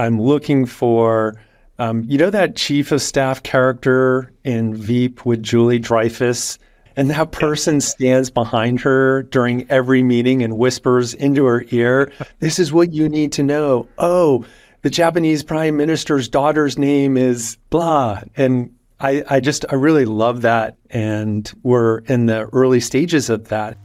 I'm looking for, um, you know, that chief of staff character in Veep with Julie Dreyfus? And that person stands behind her during every meeting and whispers into her ear, This is what you need to know. Oh, the Japanese prime minister's daughter's name is blah. And I, I just, I really love that. And we're in the early stages of that.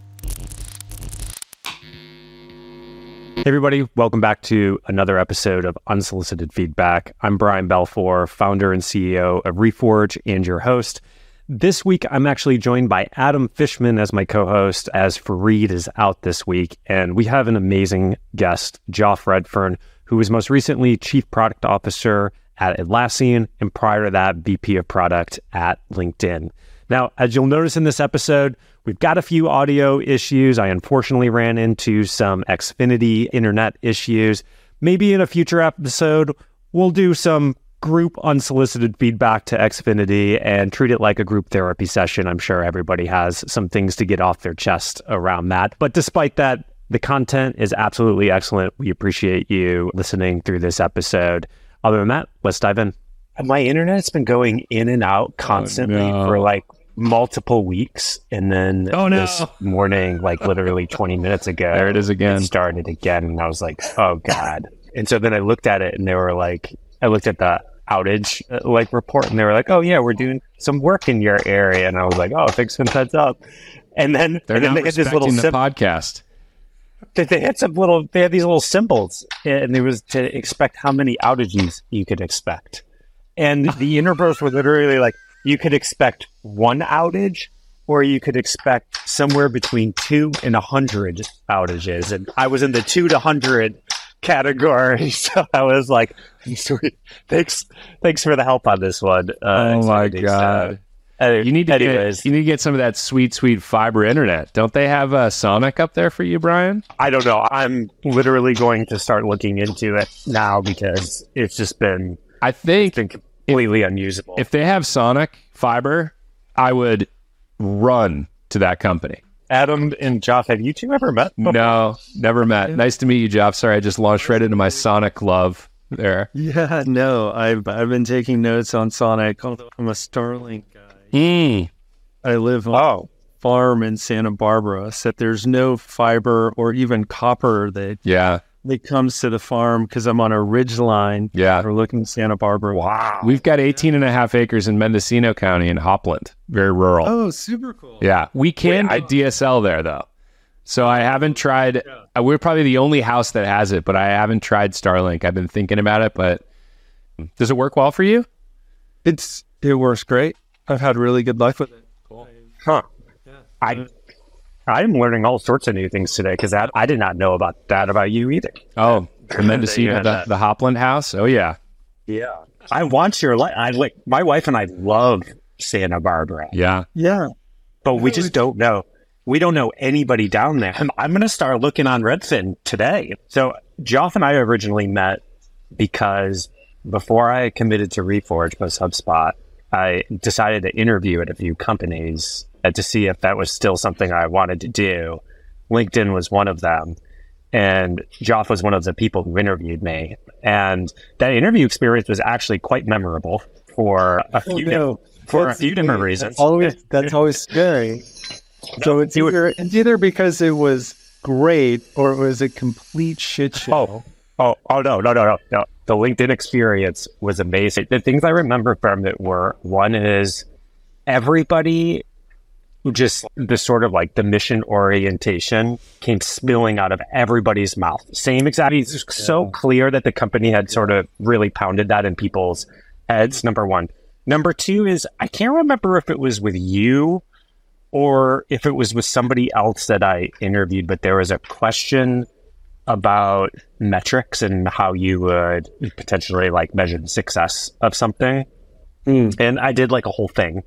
Hey everybody, welcome back to another episode of Unsolicited Feedback. I'm Brian Balfour, founder and CEO of Reforge and your host. This week, I'm actually joined by Adam Fishman as my co host, as Fareed is out this week. And we have an amazing guest, Joff Redfern, who was most recently Chief Product Officer at Atlassian and prior to that, VP of Product at LinkedIn. Now, as you'll notice in this episode, we've got a few audio issues. I unfortunately ran into some Xfinity internet issues. Maybe in a future episode, we'll do some group unsolicited feedback to Xfinity and treat it like a group therapy session. I'm sure everybody has some things to get off their chest around that. But despite that, the content is absolutely excellent. We appreciate you listening through this episode. Other than that, let's dive in. My internet's been going in and out oh, constantly oh, no. for like multiple weeks. And then oh, no. this morning, like literally 20 minutes ago, there it is again. It started again. And I was like, oh God. and so then I looked at it and they were like, I looked at the outage uh, like report and they were like, "Oh yeah, we're doing some work in your area," and I was like, "Oh, thanks for the heads up." And then they're and then they had this little sim- podcast. They, they had some little. They had these little symbols, and it was to expect how many outages you could expect. And the intervals were literally like, you could expect one outage, or you could expect somewhere between two and a hundred outages. And I was in the two to hundred category. So I was like, thanks, thanks for the help on this one. Uh, oh my god. Uh, you need to anyways. get you need to get some of that sweet, sweet fiber internet. Don't they have a uh, Sonic up there for you, Brian? I don't know. I'm literally going to start looking into it now because it's just been. I think been completely if, unusable. If they have Sonic fiber, I would run to that company. Adam and Joff, have you two ever met? Before? No, never met. Yeah. Nice to meet you, Joff. Sorry, I just launched right into my Sonic love there. Yeah, no, I've I've been taking notes on Sonic. Although I'm a Starlink guy. Mm. I live on oh. a farm in Santa Barbara, so there's no fiber or even copper that yeah that comes to the farm because I'm on a ridge line. Yeah. We're looking at Santa Barbara. Wow. We've got 18 and a half acres in Mendocino County in Hopland. Very rural. Oh, super cool. Yeah. We can Wait, get DSL there though. So I haven't tried. Yeah. Uh, we're probably the only house that has it, but I haven't tried Starlink. I've been thinking about it, but does it work well for you? It's it works great. I've had really good luck with it. Cool. Huh. Yeah. I I'm learning all sorts of new things today because I did not know about that about you either. Oh, tremendous! You the, the Hopland House. Oh yeah, yeah. I want your life. I like my wife and I love Santa Barbara. Yeah, yeah. But we just don't know. We don't know anybody down there. I'm, I'm going to start looking on Redfin today. So Joff and I originally met because before I committed to Reforge post HubSpot, I decided to interview at a few companies Uh, to see if that was still something I wanted to do. LinkedIn was one of them. And Joff was one of the people who interviewed me. And that interview experience was actually quite memorable for a oh, few, no. for a few different reasons. That's always, that's always scary. So it's either, it's either because it was great or it was a complete shit oh. show. Oh, oh, oh no, no, no, no, no. The LinkedIn experience was amazing. The things I remember from it were one is everybody just the sort of like the mission orientation came spilling out of everybody's mouth. Same exact. It's yeah. so clear that the company had sort of really pounded that in people's heads. Number one. Number two is I can't remember if it was with you or if it was with somebody else that I interviewed, but there was a question about metrics and how you would potentially like measure the success of something. Mm. And I did like a whole thing.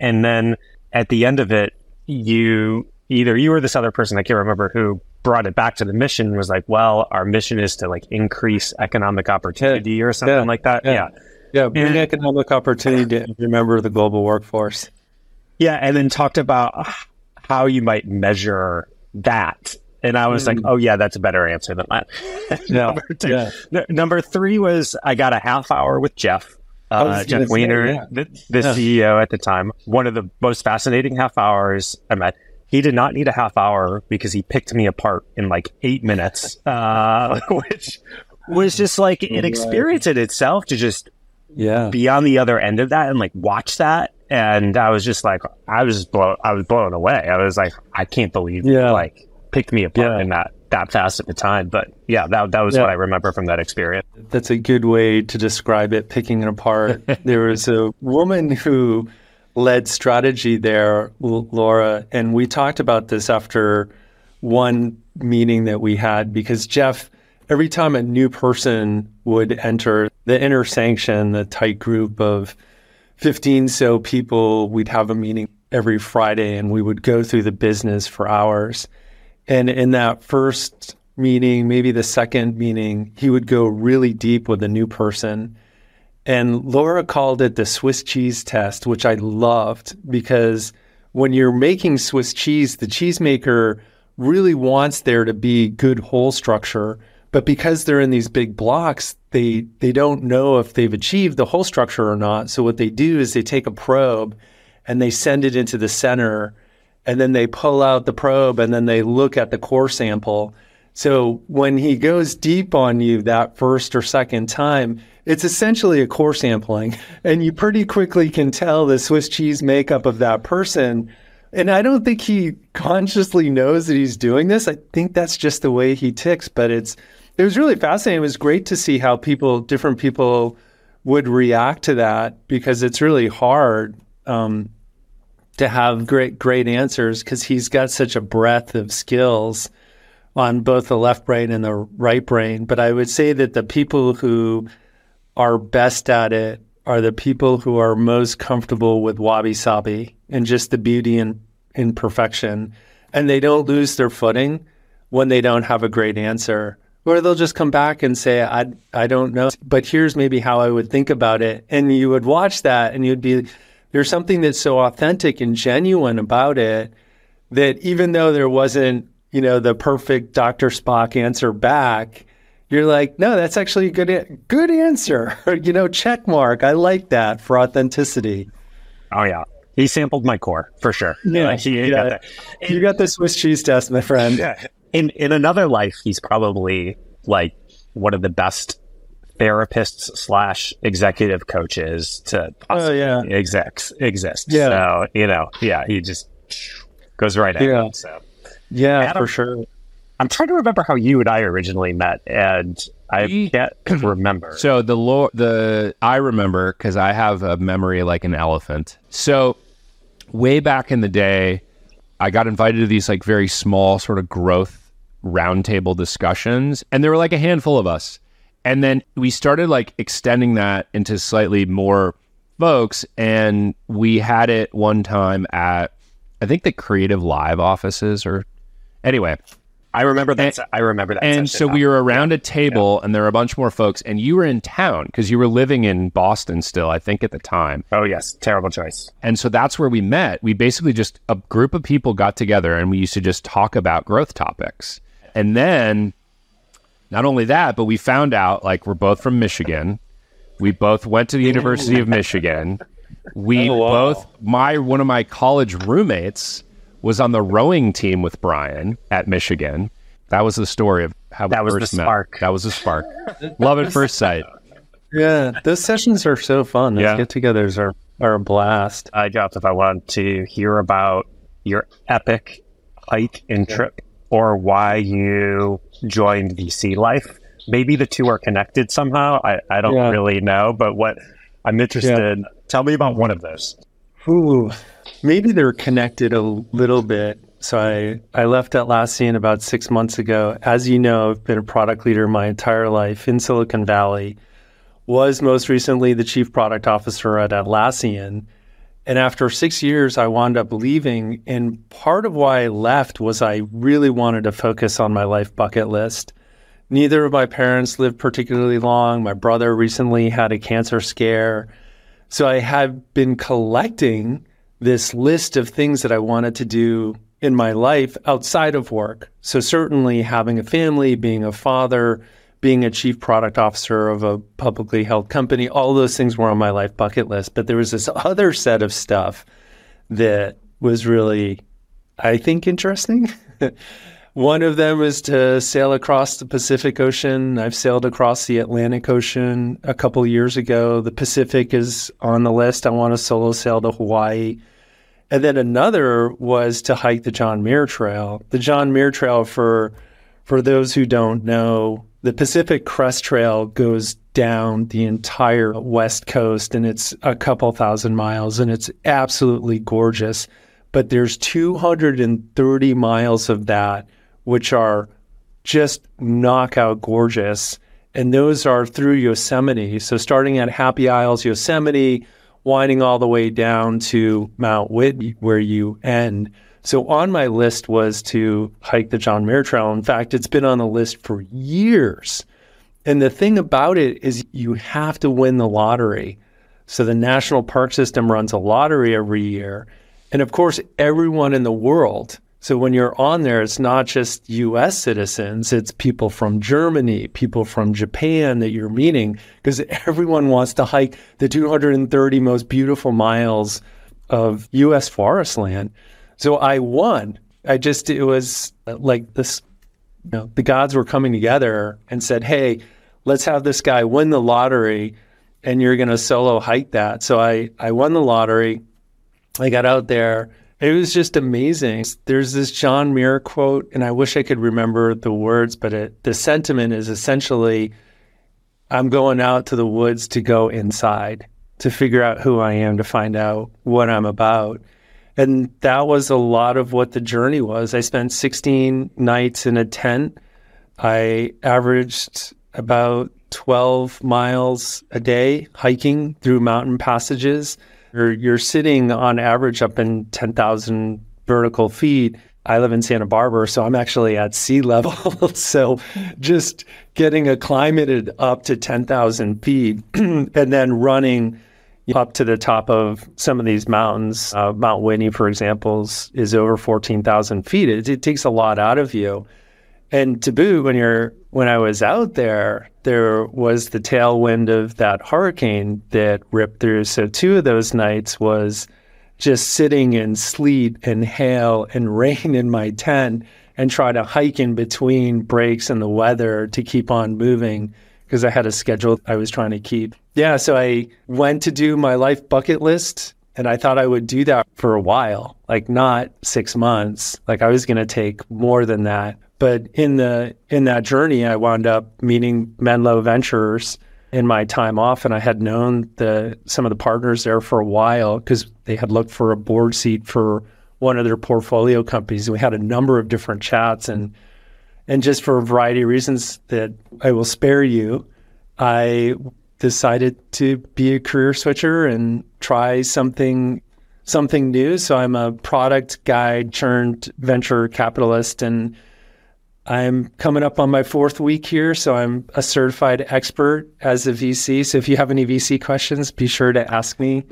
And then at the end of it, you either you or this other person, I can't remember who brought it back to the mission was like, well, our mission is to like increase economic opportunity yeah. or something yeah. like that. Yeah. Yeah. bring and, economic opportunity to remember the global workforce. Yeah. And then talked about how you might measure that. And I was mm. like, oh, yeah, that's a better answer than that. Yeah. number, yeah. Number three was I got a half hour with Jeff. Uh, Jeff Weiner, yeah. the, the yeah. CEO at the time, one of the most fascinating half hours I met. He did not need a half hour because he picked me apart in like eight minutes, uh, which was just like an experience in itself to just yeah be on the other end of that and like watch that and I was just like, I was blown, I was blown away. I was like, I can't believe, yeah. like, picked me apart yeah. in that that fast at the time. But yeah, that that was yeah. what I remember from that experience. That's a good way to describe it. Picking it apart. there was a woman who led strategy there, Laura, and we talked about this after one meeting that we had because Jeff. Every time a new person would enter the inner sanction, the tight group of 15 so people, we'd have a meeting every Friday and we would go through the business for hours. And in that first meeting, maybe the second meeting, he would go really deep with a new person. And Laura called it the Swiss cheese test, which I loved because when you're making Swiss cheese, the cheesemaker really wants there to be good hole structure. But because they're in these big blocks, they they don't know if they've achieved the hole structure or not. So what they do is they take a probe and they send it into the center and then they pull out the probe and then they look at the core sample. So when he goes deep on you that first or second time, it's essentially a core sampling and you pretty quickly can tell the Swiss cheese makeup of that person. And I don't think he consciously knows that he's doing this. I think that's just the way he ticks, but it's it was really fascinating. It was great to see how people, different people, would react to that because it's really hard um, to have great, great answers because he's got such a breadth of skills on both the left brain and the right brain. But I would say that the people who are best at it are the people who are most comfortable with wabi sabi and just the beauty and imperfection. And they don't lose their footing when they don't have a great answer or they'll just come back and say, I, I don't know, but here's maybe how I would think about it. And you would watch that and you'd be, there's something that's so authentic and genuine about it that even though there wasn't, you know, the perfect Dr. Spock answer back, you're like, no, that's actually a good, good answer. you know, check mark. I like that for authenticity. Oh, yeah. He sampled my core for sure. Yeah, he, he got you got the Swiss cheese test, my friend. Yeah in in another life, he's probably like one of the best therapists slash executive coaches to oh, yeah. execs exist. Yeah. So, you know, yeah, he just goes right at yeah. it. So yeah, Adam, for sure. I'm trying to remember how you and I originally met, and I can't remember. So the lo- the I remember because I have a memory like an elephant. So way back in the day, I got invited to these like very small sort of growth roundtable discussions, and there were like a handful of us. And then we started like extending that into slightly more folks. And we had it one time at, I think the Creative Live offices, or anyway, I remember that. And, I remember that. And so we were around yeah. a table, yeah. and there were a bunch more folks, and you were in town because you were living in Boston still, I think, at the time. Oh yes, terrible choice. And so that's where we met. We basically just a group of people got together, and we used to just talk about growth topics. And then not only that, but we found out like we're both from Michigan. We both went to the University of Michigan. We oh, wow. both my one of my college roommates was on the rowing team with Brian at Michigan. That was the story of how that we was first the spark. Met. That was the spark. Love at first sight. Yeah, those sessions are so fun. Those yeah. get-togethers are are a blast. I dropped if I want to hear about your epic hike and trip or why you joined VC life. Maybe the two are connected somehow. I, I don't yeah. really know, but what I'm interested. Yeah. Tell me about one of those. Ooh, maybe they're connected a little bit. So I, I left Atlassian about six months ago. As you know, I've been a product leader my entire life in Silicon Valley. Was most recently the chief product officer at Atlassian and after six years, I wound up leaving. And part of why I left was I really wanted to focus on my life bucket list. Neither of my parents lived particularly long. My brother recently had a cancer scare. So I had been collecting this list of things that I wanted to do in my life outside of work. So certainly having a family, being a father, being a chief product officer of a publicly held company, all those things were on my life bucket list. But there was this other set of stuff that was really, I think, interesting. One of them is to sail across the Pacific Ocean. I've sailed across the Atlantic Ocean a couple years ago. The Pacific is on the list. I want to solo sail to Hawaii. And then another was to hike the John Muir Trail. The John Muir Trail, for for those who don't know, the Pacific Crest Trail goes down the entire west coast and it's a couple thousand miles and it's absolutely gorgeous. But there's 230 miles of that which are just knockout gorgeous. And those are through Yosemite. So starting at Happy Isles, Yosemite, winding all the way down to Mount Whitney, where you end. So on my list was to hike the John Muir Trail. In fact, it's been on the list for years. And the thing about it is you have to win the lottery. So the National Park System runs a lottery every year. And of course, everyone in the world. So when you're on there, it's not just US citizens, it's people from Germany, people from Japan that you're meeting, because everyone wants to hike the 230 most beautiful miles of US forest land. So I won. I just, it was uh, like this, you know, the gods were coming together and said, hey, let's have this guy win the lottery and you're going to solo hike that. So I, I won the lottery. I got out there. It was just amazing. There's this John Muir quote, and I wish I could remember the words, but it, the sentiment is essentially I'm going out to the woods to go inside, to figure out who I am, to find out what I'm about. And that was a lot of what the journey was. I spent 16 nights in a tent. I averaged about 12 miles a day hiking through mountain passages. You're, you're sitting on average up in 10,000 vertical feet. I live in Santa Barbara, so I'm actually at sea level. so just getting acclimated up to 10,000 feet and then running up to the top of some of these mountains. Uh, Mount Whitney, for example, is, is over 14,000 feet. It, it, takes a lot out of you. And to boot, when you're when I was out there, there was the tailwind of that hurricane that ripped through. So two of those nights was just sitting in sleet and hail and rain in my tent and try to hike in between breaks in the weather to keep on moving because I had a schedule I was trying to keep. Yeah, so I went to do my life bucket list and I thought I would do that for a while, like not 6 months. Like I was going to take more than that. But in the in that journey I wound up meeting Menlo Ventures in my time off and I had known the some of the partners there for a while because they had looked for a board seat for one of their portfolio companies. We had a number of different chats and and just for a variety of reasons that I will spare you, I decided to be a career switcher and try something something new. So I'm a product guy turned venture capitalist and I'm coming up on my fourth week here, so I'm a certified expert as a VC. So if you have any VC questions, be sure to ask me.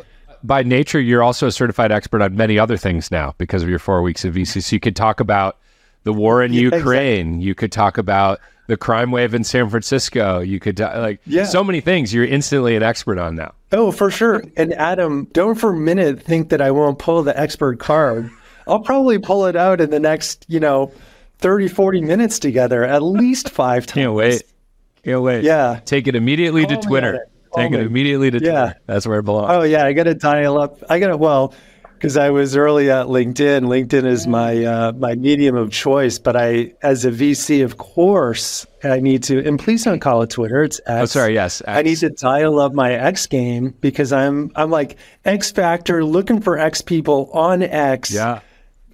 By nature, you're also a certified expert on many other things now because of your four weeks of VC. So you could talk about the war in yeah, Ukraine. Exactly. You could talk about the crime wave in San Francisco. You could uh, like yeah. so many things you're instantly an expert on now. Oh, for sure. And Adam, don't for a minute think that I won't pull the expert card. I'll probably pull it out in the next, you know, 30, 40 minutes together at least five times. Can't wait. Can't wait. Yeah. Take it immediately Call to oh Twitter. It. Take it oh immediately to yeah. Twitter. That's where it belongs. Oh, yeah. I got to dial up. I got to, well, because I was early at LinkedIn. LinkedIn is my uh, my medium of choice, but I, as a VC, of course, I need to. And please don't call it Twitter. It's X. Oh, sorry. Yes, X. I need to dial up my X game because I'm I'm like X Factor, looking for X people on X. Yeah,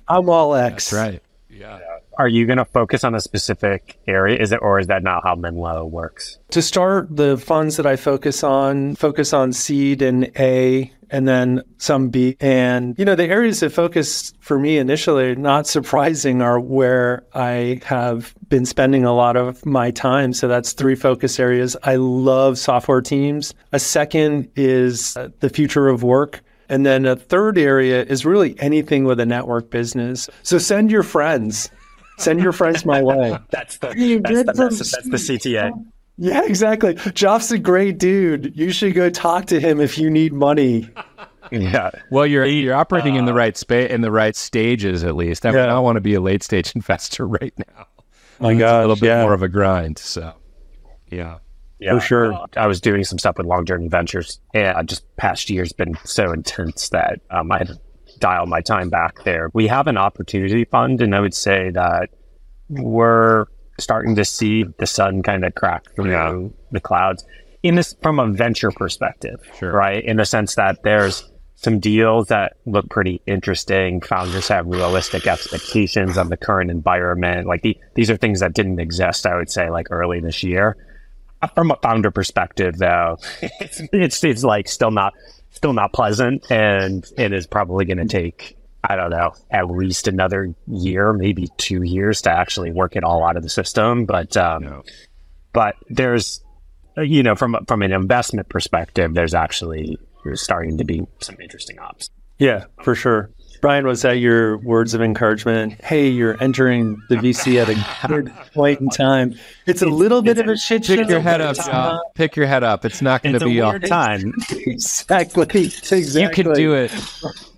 I'm all X. That's right. Yeah. Are you going to focus on a specific area? Is it, or is that not how Menlo works? To start, the funds that I focus on focus on seed and A and then some B. And, you know, the areas of focus for me initially, not surprising, are where I have been spending a lot of my time. So that's three focus areas. I love software teams. A second is uh, the future of work. And then a third area is really anything with a network business. So send your friends. Send your friends my way. That's the that's the, that's, that's the CTA. Yeah, exactly. Joff's a great dude. You should go talk to him if you need money. Yeah. Well, you're you're operating in the right space in the right stages at least. I would Yeah. not want to be a late stage investor right now. My It's gosh, a little bit yeah. more of a grind. So, yeah. Yeah, For sure. Uh, I was doing some stuff with Long Journey Ventures, and just past year's been so intense that um, I had to dial my time back there. We have an opportunity fund, and I would say that we're starting to see the sun kind of crack through the clouds in this from a venture perspective, Sure. right? In the sense that there's some deals that look pretty interesting. Founders have realistic expectations of the current environment. Like the, these are things that didn't exist, I would say, like early this year from a founder perspective though it's, it's it's like still not still not pleasant and it is probably going to take i don't know at least another year maybe two years to actually work it all out of the system. But um but there's you know from from an investment perspective there's actually there's starting to be some interesting ops. Yeah, for sure. Brian, was that your words of encouragement? Hey, you're entering the VC at a good point in time. It's a little bit of a shit show. Pick your head up, it's John. not- Pick your head up. It's not going to be all. weird time Exactly. Exactly. You can do it.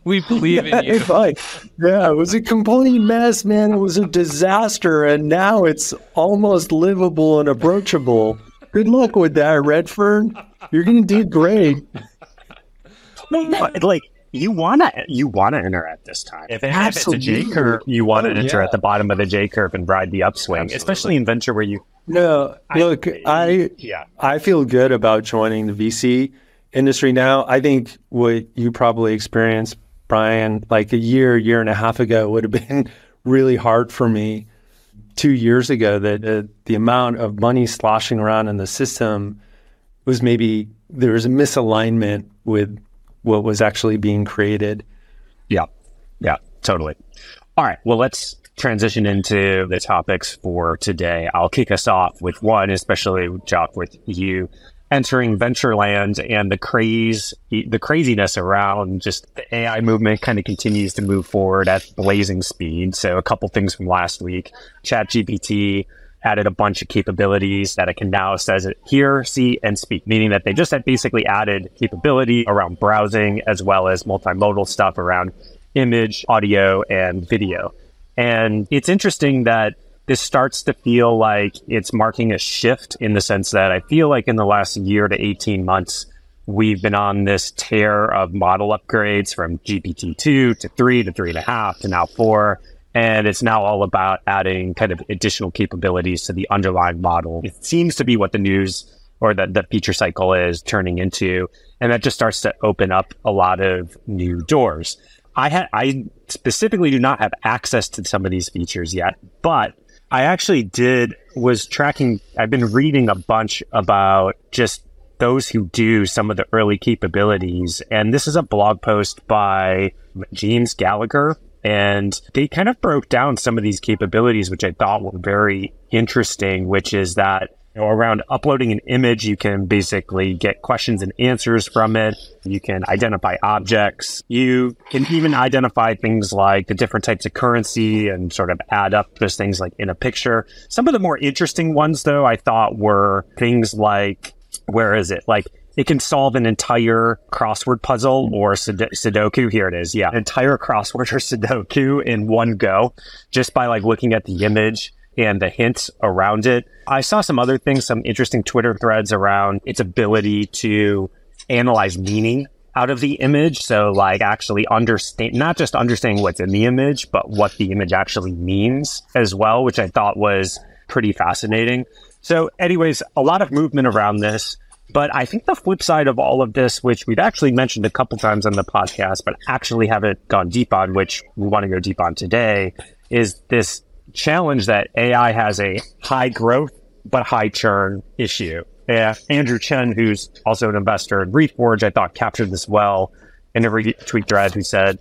We believe in you. It's like, yeah, it was a complete mess, man. It was a disaster, and now it's almost livable and approachable. Good luck with that, Redfern. You're gonna do great. Like you want to you want to enter at this time. If, it, if it's a J curve, you want to Oh, enter yeah. at the bottom of the J curve and ride the upswing, especially in venture where you No, look, I yeah I feel good about joining the VC industry now. I think what you probably experienced, Brian, like a year, year and a half ago, would have been really hard for me. Two years ago, that uh, the amount of money sloshing around in the system was maybe there was a misalignment with what was actually being created. yeah yeah totally. All right, well let's transition into the topics for today. I'll kick us off with one, especially Joff, with you entering venture land and the craze, the craziness around just the AI movement kind of continues to move forward at blazing speed. So a couple things from last week, ChatGPT added a bunch of capabilities that it can now says it hear, see, and speak, meaning that they just had basically added capability around browsing as well as multimodal stuff around image, audio, and video. And it's interesting that this starts to feel like it's marking a shift in the sense that I feel like in the last year to 18 months, we've been on this tear of model upgrades from GPT-2 to 3 to 3.5 to now 4. And it's now all about adding kind of additional capabilities to the underlying model. It seems to be what the news or the, the feature cycle is turning into. And that just starts to open up a lot of new doors. I I specifically do not have access to some of these features yet, but I actually did was tracking I've been reading a bunch about just those who do some of the early capabilities and this is a blog post by James Gallagher and they kind of broke down some of these capabilities which I thought were very interesting which is that you know, around uploading an image, you can basically get questions and answers from it. You can identify objects. You can even identify things like the different types of currency and sort of add up those things like in a picture. Some of the more interesting ones, though, I thought were things like, where is it? Like, it can solve an entire crossword puzzle or Sud- Sudoku. Here it is. Yeah. An entire crossword or Sudoku in one go just by like looking at the image and the hints around it. I saw some other things, some interesting Twitter threads around its ability to analyze meaning out of the image. So like actually understand, not just understanding what's in the image, but what the image actually means as well, which I thought was pretty fascinating. So anyways, a lot of movement around this. But I think the flip side of all of this, which we've actually mentioned a couple times on the podcast, but actually haven't gone deep on, which we want to go deep on today, is this challenge that AI has a high growth but high churn issue. Yeah, Andrew Chen, who's also an investor in Reforge, I thought captured this well in a retweet thread who said,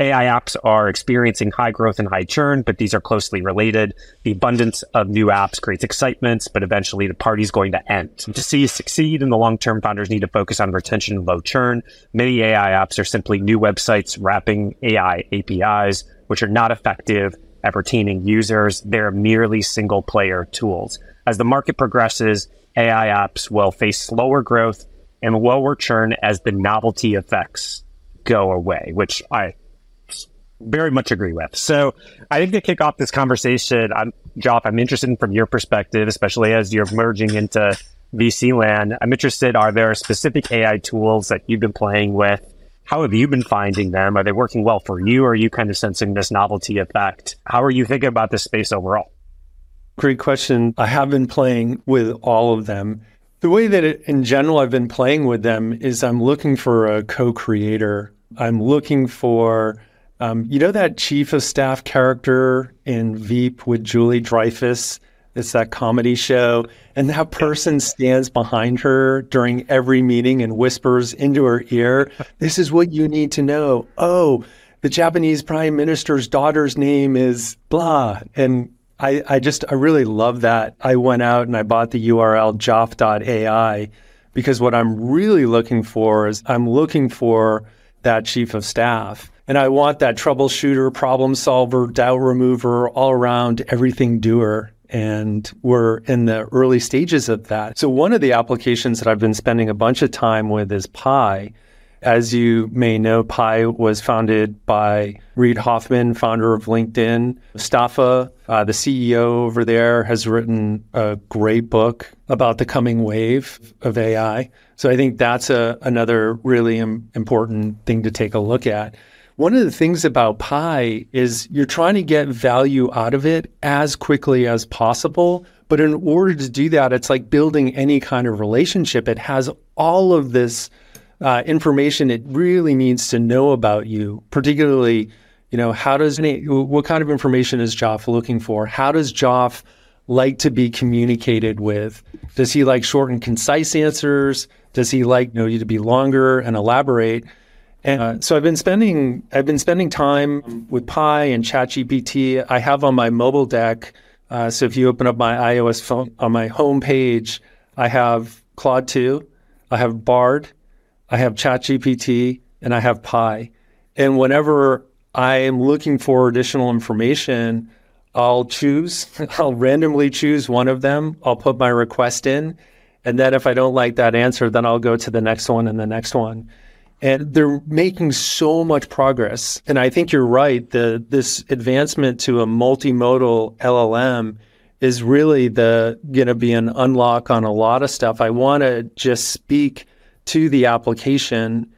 AI apps are experiencing high growth and high churn, but these are closely related. The abundance of new apps creates excitement, but eventually the party's going to end. To see succeed in the long term, founders need to focus on retention and low churn. Many AI apps are simply new websites wrapping AI APIs, which are not effective at retaining users. They're merely single player tools. As the market progresses, AI apps will face slower growth and lower churn as the novelty effects go away, which I very much agree with. So I think to kick off this conversation, I'm Joff, I'm interested in from your perspective, especially as you're merging into VC land. I'm interested, are there specific AI tools that you've been playing with? How have you been finding them? Are they working well for you? Or are you kind of sensing this novelty effect? How are you thinking about this space overall? Great question. I have been playing with all of them. The way that it, in general I've been playing with them is I'm looking for a co creator. I'm looking for um, you know that chief of staff character in Veep with Julie Dreyfus? It's that comedy show. And that person stands behind her during every meeting and whispers into her ear, This is what you need to know. Oh, the Japanese prime minister's daughter's name is blah. And I, I just, I really love that. I went out and I bought the URL joff.ai because what I'm really looking for is I'm looking for that chief of staff and I want that troubleshooter, problem solver, doubt remover, all around everything doer. And we're in the early stages of that. So, one of the applications that I've been spending a bunch of time with is Pi. As you may know, Pi was founded by Reid Hoffman, founder of LinkedIn. Mustafa, uh, the CEO over there, has written a great book about the coming wave of AI. So I think that's a, another really Im- important thing to take a look at. One of the things about Pi is you're trying to get value out of it as quickly as possible. But in order to do that, it's like building any kind of relationship. It has all of this uh, information it really needs to know about you, particularly, you know, how does any, what kind of information is Joff looking for? How does Joff like to be communicated with? Does he like short and concise answers? Does he like you know you to be longer and elaborate? And uh, so I've been spending I've been spending time with Pi and ChatGPT. I have on my mobile deck. Uh, so if you open up my iOS phone on my home page, I have Claude 2, I have Bard, I have ChatGPT, and I have Pi. And whenever I am looking for additional information, I'll choose, I'll randomly choose one of them. I'll put my request in. And then if I don't like that answer, then I'll go to the next one and the next one and they're making so much progress. And I think you're right. The this advancement to a multimodal LLM is really the going to be an unlock on a lot of stuff. I want to just speak to the application,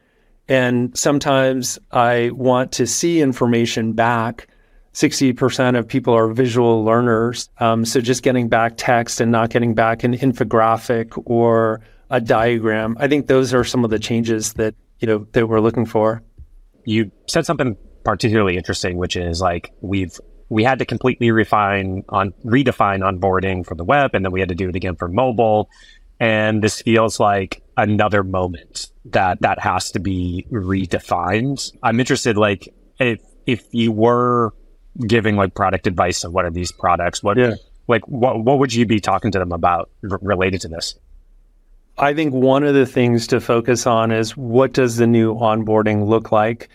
and sometimes I want to see information back. 60% of people are visual learners. Um, so just getting back text and not getting back an infographic or a diagram. I think those are some of the changes that you know that we're looking for. You said something particularly interesting, which is like we've we had to completely refine on redefine onboarding for the web, and then we had to do it again for mobile. And this feels like another moment that that has to be redefined. I'm interested, like if if you were giving like product advice on what are these products, what yeah. like what what would you be talking to them about r- related to this? I think one of the things to focus on is what does the new onboarding look like?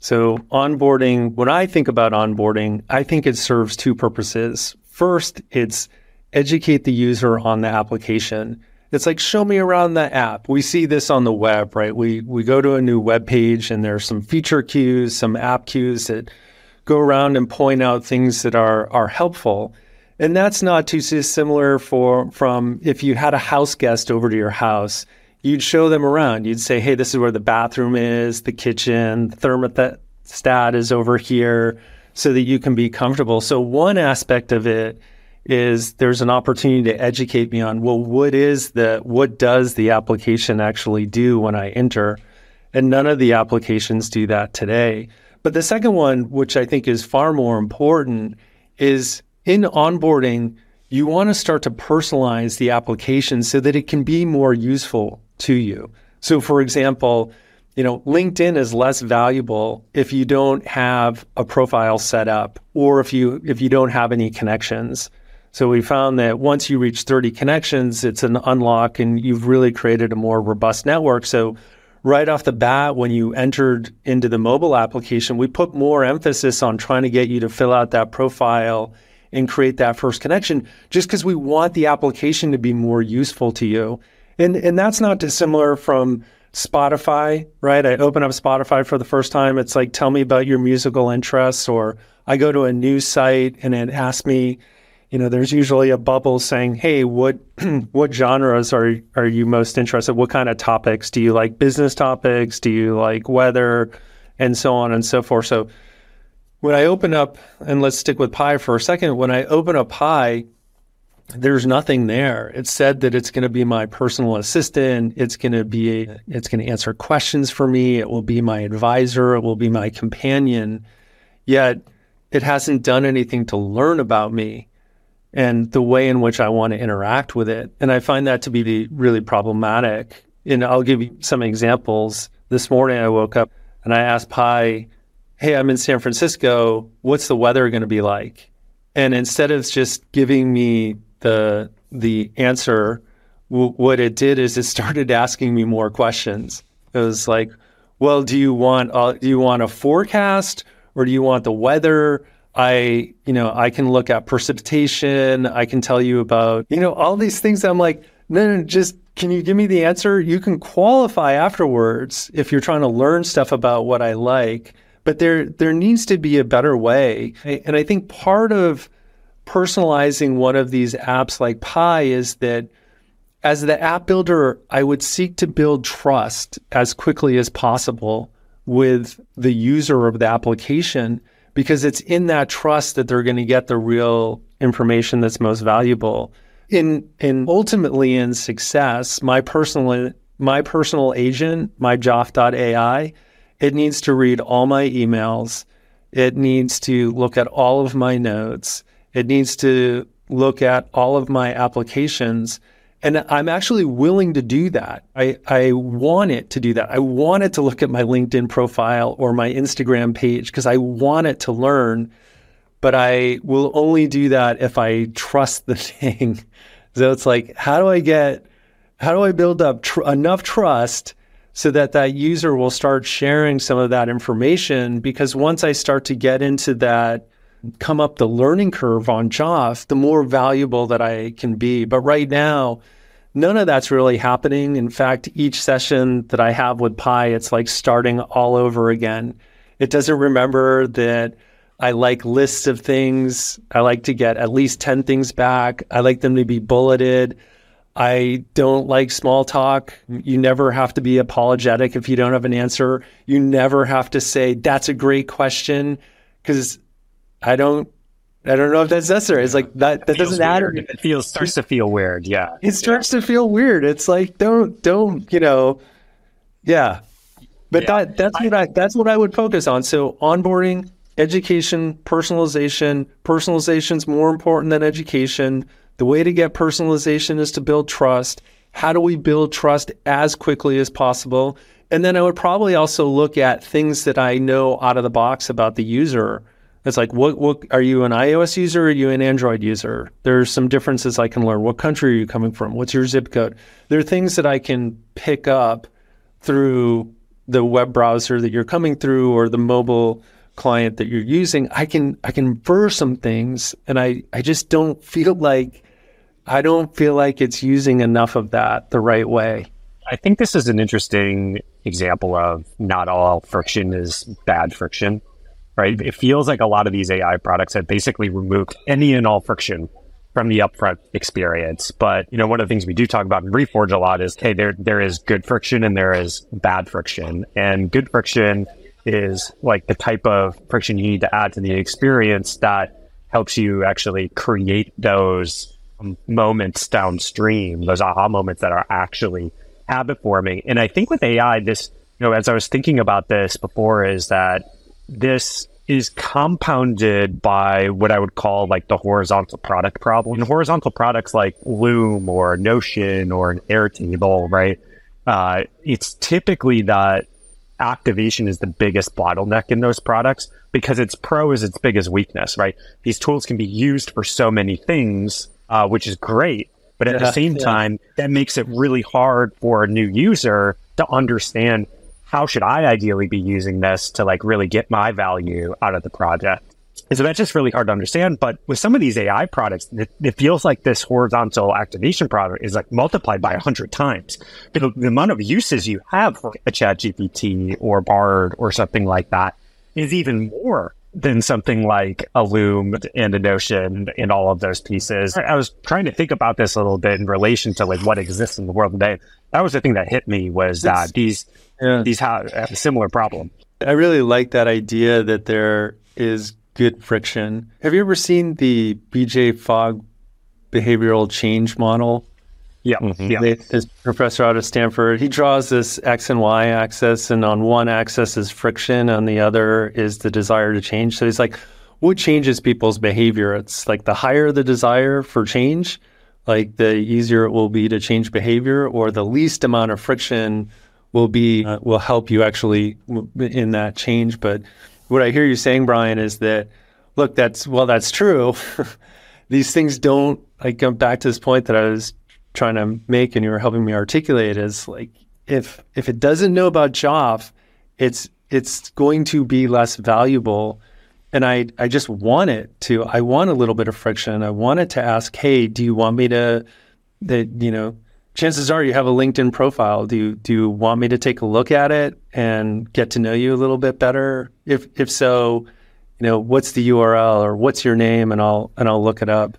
So, onboarding, when I think about onboarding, I think it serves two purposes. First, it's educate the user on the application. It's like show me around the app. We see this on the web, right? We we go to a new web page and there's some feature cues, some app cues that go around and point out things that are are helpful. And that's not too dissimilar for from if you had a house guest over to your house, you'd show them around. You'd say, "Hey, this is where the bathroom is, the kitchen, the thermostat is over here," so that you can be comfortable. So one aspect of it is there's an opportunity to educate me on well, what is the what does the application actually do when I enter? And none of the applications do that today. But the second one, which I think is far more important, is in onboarding, you want to start to personalize the application so that it can be more useful to you. So, for example, you know, LinkedIn is less valuable if you don't have a profile set up or if you if you don't have any connections. So we found that once you reach 30 connections, it's an unlock and you've really created a more robust network. So right off the bat, when you entered into the mobile application, we put more emphasis on trying to get you to fill out that profile and create that first connection just because we want the application to be more useful to you. And, and that's not dissimilar from Spotify, right? I open up Spotify for the first time. It's like, tell me about your musical interests. Or I go to a news site and it asks me, you know, there's usually a bubble saying, "Hey, what what genres are are you most interested? What kind of topics do you like? Business topics? Do you like weather, and so on and so forth." So when I open up, and let's stick with Pi for a second. When I open up Pi, there's nothing there. It said that it's going to be my personal assistant. It's going to be, it's going to answer questions for me. It will be my advisor. It will be my companion. Yet it hasn't done anything to learn about me and the way in which I want to interact with it. And I find that to be really problematic. And I'll give you some examples. This morning I woke up and I asked Pi, Hey, I'm in San Francisco. What's the weather going to be like? And instead of just giving me the the answer, w- what it did is it started asking me more questions. It was like, well, do you want uh, do you want a forecast or do you want the weather? I, you know, I can look at precipitation. I can tell you about, you know, all these things. I'm like, no, no, just can you give me the answer? You can qualify afterwards if you're trying to learn stuff about what I like. But there, there needs to be a better way. And I think part of personalizing one of these apps like Pi is that as the app builder, I would seek to build trust as quickly as possible with the user of the application because it's in that trust that they're going to get the real information that's most valuable. In in ultimately in success, my personal my personal agent, my Joff.ai, it needs to read all my emails. It needs to look at all of my notes. It needs to look at all of my applications. And I'm actually willing to do that. I, I want it to do that. I want it to look at my LinkedIn profile or my Instagram page because I want it to learn, but I will only do that if I trust the thing. so it's like, how do I get, how do I build up tr- enough trust so that that user will start sharing some of that information? Because once I start to get into that come up the learning curve on Joff, the more valuable that I can be. But right now, none of that's really happening. In fact, each session that I have with Pi, it's like starting all over again. It doesn't remember that I like lists of things. I like to get at least 10 things back. I like them to be bulleted. I don't like small talk. You never have to be apologetic if you don't have an answer. You never have to say, that's a great question. Because I don't I don't know if that's necessary. It's like that that doesn't matter. It feels starts to feel weird. Yeah. It starts yeah. to feel weird. It's like don't don't, you know, yeah. But yeah. that that's I, what I that's what I would focus on. So onboarding, education, personalization. Personalization is more important than education. The way to get personalization is to build trust. How do we build trust as quickly as possible? And then I would probably also look at things that I know out of the box about the user it's like, what, what are you an iOS user or are you an Android user? There's some differences I can learn. What country are you coming from? What's your zip code? There are things that I can pick up through the web browser that you're coming through or the mobile client that you're using. I can I can infer some things and I, I just don't feel like I don't feel like it's using enough of that the right way. I think this is an interesting example of not all friction is bad friction right? It feels like a lot of these AI products have basically removed any and all friction from the upfront experience. But you know, one of the things we do talk about in Reforge a lot is, hey, there there is good friction and there is bad friction. And good friction is like the type of friction you need to add to the experience that helps you actually create those moments downstream, those aha moments that are actually habit forming. And I think with AI, this, you know, as I was thinking about this before, is that this is compounded by what I would call like the horizontal product problem. And horizontal products like Loom or Notion or an Airtable, right? Uh, it's typically that activation is the biggest bottleneck in those products because its pro is its biggest weakness, right? These tools can be used for so many things, uh, which is great. But at yeah, the same yeah. time, that makes it really hard for a new user to understand how should I ideally be using this to like really get my value out of the project. And so that's just really hard to understand. But with some of these AI products, it, it feels like this horizontal activation product is like multiplied by a hundred times. The, the amount of uses you have for a chat GPT or Bard or something like that is even more than something like a Loom and a Notion and all of those pieces. I was trying to think about this a little bit in relation to like what exists in the world today. That was the thing that hit me was that these yeah. these have a similar problem. I really like that idea that there is good friction. Have you ever seen the BJ Fogg behavioral change model? Yeah, mm-hmm. yeah. This professor out of Stanford, he draws this x and y axis, and on one axis is friction, on the other is the desire to change. So he's like, what changes people's behavior? It's like the higher the desire for change, like the easier it will be to change behavior, or the least amount of friction will be uh, will help you actually in that change. But what I hear you saying, Brian, is that look, that's well, that's true. These things don't like come back to this point that I was trying to make, and you were helping me articulate. Is like if if it doesn't know about Joff, it's it's going to be less valuable. And I I just want it to. I want a little bit of friction. I want it to ask, hey, do you want me to that you know chances are you have a LinkedIn profile. Do you do you want me to take a look at it and get to know you a little bit better? If if so, you know, what's the URL or what's your name, and I'll and I'll look it up.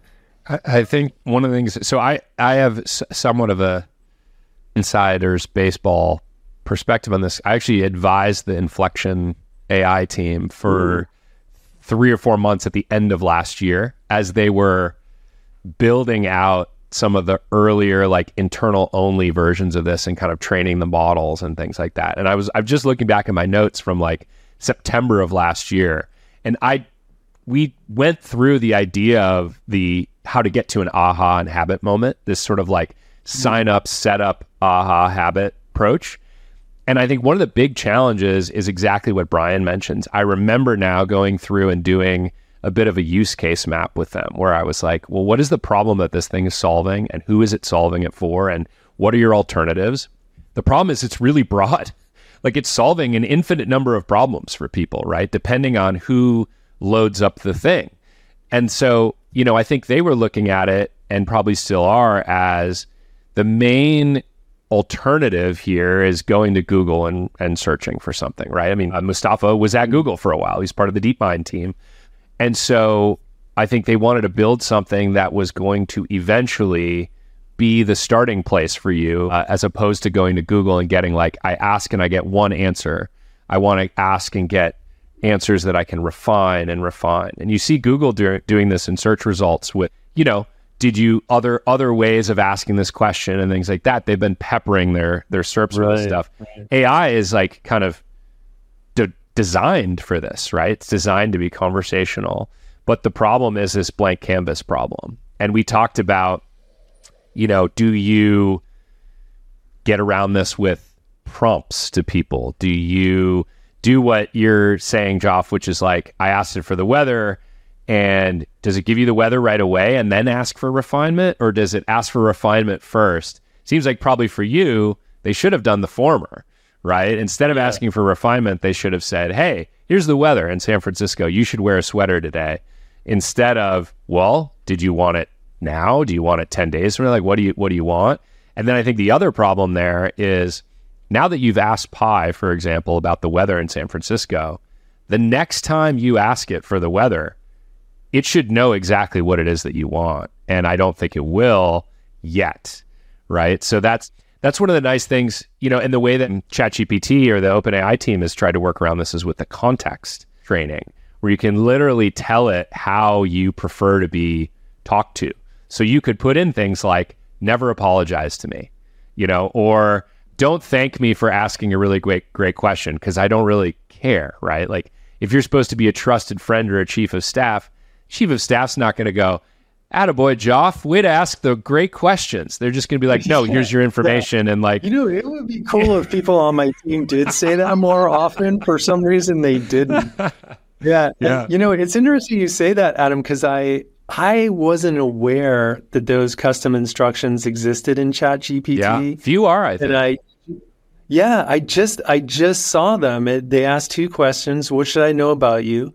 I, I think one of the things. So I I have somewhat of a insider's baseball perspective on this. I actually advised the Inflection AI team for Ooh. three or four months at the end of last year as they were building out some of the earlier like internal only versions of this and kind of training the models and things like that. And I was I'm just looking back at my notes from like September of last year and I we went through the idea of the how to get to an aha and habit moment, this sort of like sign up, set up aha habit approach. And I think one of the big challenges is exactly what Brian mentions. I remember now going through and doing a bit of a use case map with them where I was like, well, what is the problem that this thing is solving and who is it solving it for and what are your alternatives? The problem is it's really broad. Like it's solving an infinite number of problems for people, right? Depending on who loads up the thing. And so, you know, I think they were looking at it and probably still are as the main alternative here is going to Google and, and searching for something, right? I mean, uh, Mustafa was at Google for a while. He's part of the DeepMind team. And so I think they wanted to build something that was going to eventually be the starting place for you uh, as opposed to going to Google and getting like, I ask and I get one answer. I want to ask and get answers that I can refine and refine. And you see Google do- doing this in search results with, you know, did you other other ways of asking this question and things like that? They've been peppering their their SERPs right, with stuff. Right. AI is like kind of designed for this, right? It's designed to be conversational. But the problem is this blank canvas problem. And we talked about, you know, do you get around this with prompts to people? Do you do what you're saying, Joff, which is like, I asked it for the weather, and does it give you the weather right away and then ask for refinement? Or does it ask for refinement first? Seems like probably for you, they should have done the former right? Instead of yeah. asking for refinement, they should have said, "Hey, here's the weather in San Francisco. You should wear a sweater today." Instead of, "Well, did you want it now? Do you want it 10 days from now? Like what do you what do you want?" And then I think the other problem there is now that you've asked Pi, for example, about the weather in San Francisco, the next time you ask it for the weather, it should know exactly what it is that you want. And I don't think it will yet. Right. So that's that's one of the nice things, you know, and the way that ChatGPT or the OpenAI team has tried to work around this is with the context training, where you can literally tell it how you prefer to be talked to. So you could put in things like, never apologize to me, you know, or don't thank me for asking a really great, great question because I don't really care, right? Like if you're supposed to be a trusted friend or a chief of staff, chief of staff's not going to go, Attaboy, Joff. Way to ask the great questions. They're just going to be like, no, here's your information. And like, You know, it would be cool if people on my team did say that more often. For some reason, they didn't. Yeah, Yeah. And, you know, it's interesting you say that, Adam, because I I wasn't aware that those custom instructions existed in ChatGPT. yeah, few are, I think. And I, yeah, I just I just saw them. It, they asked two questions: What should I know about you,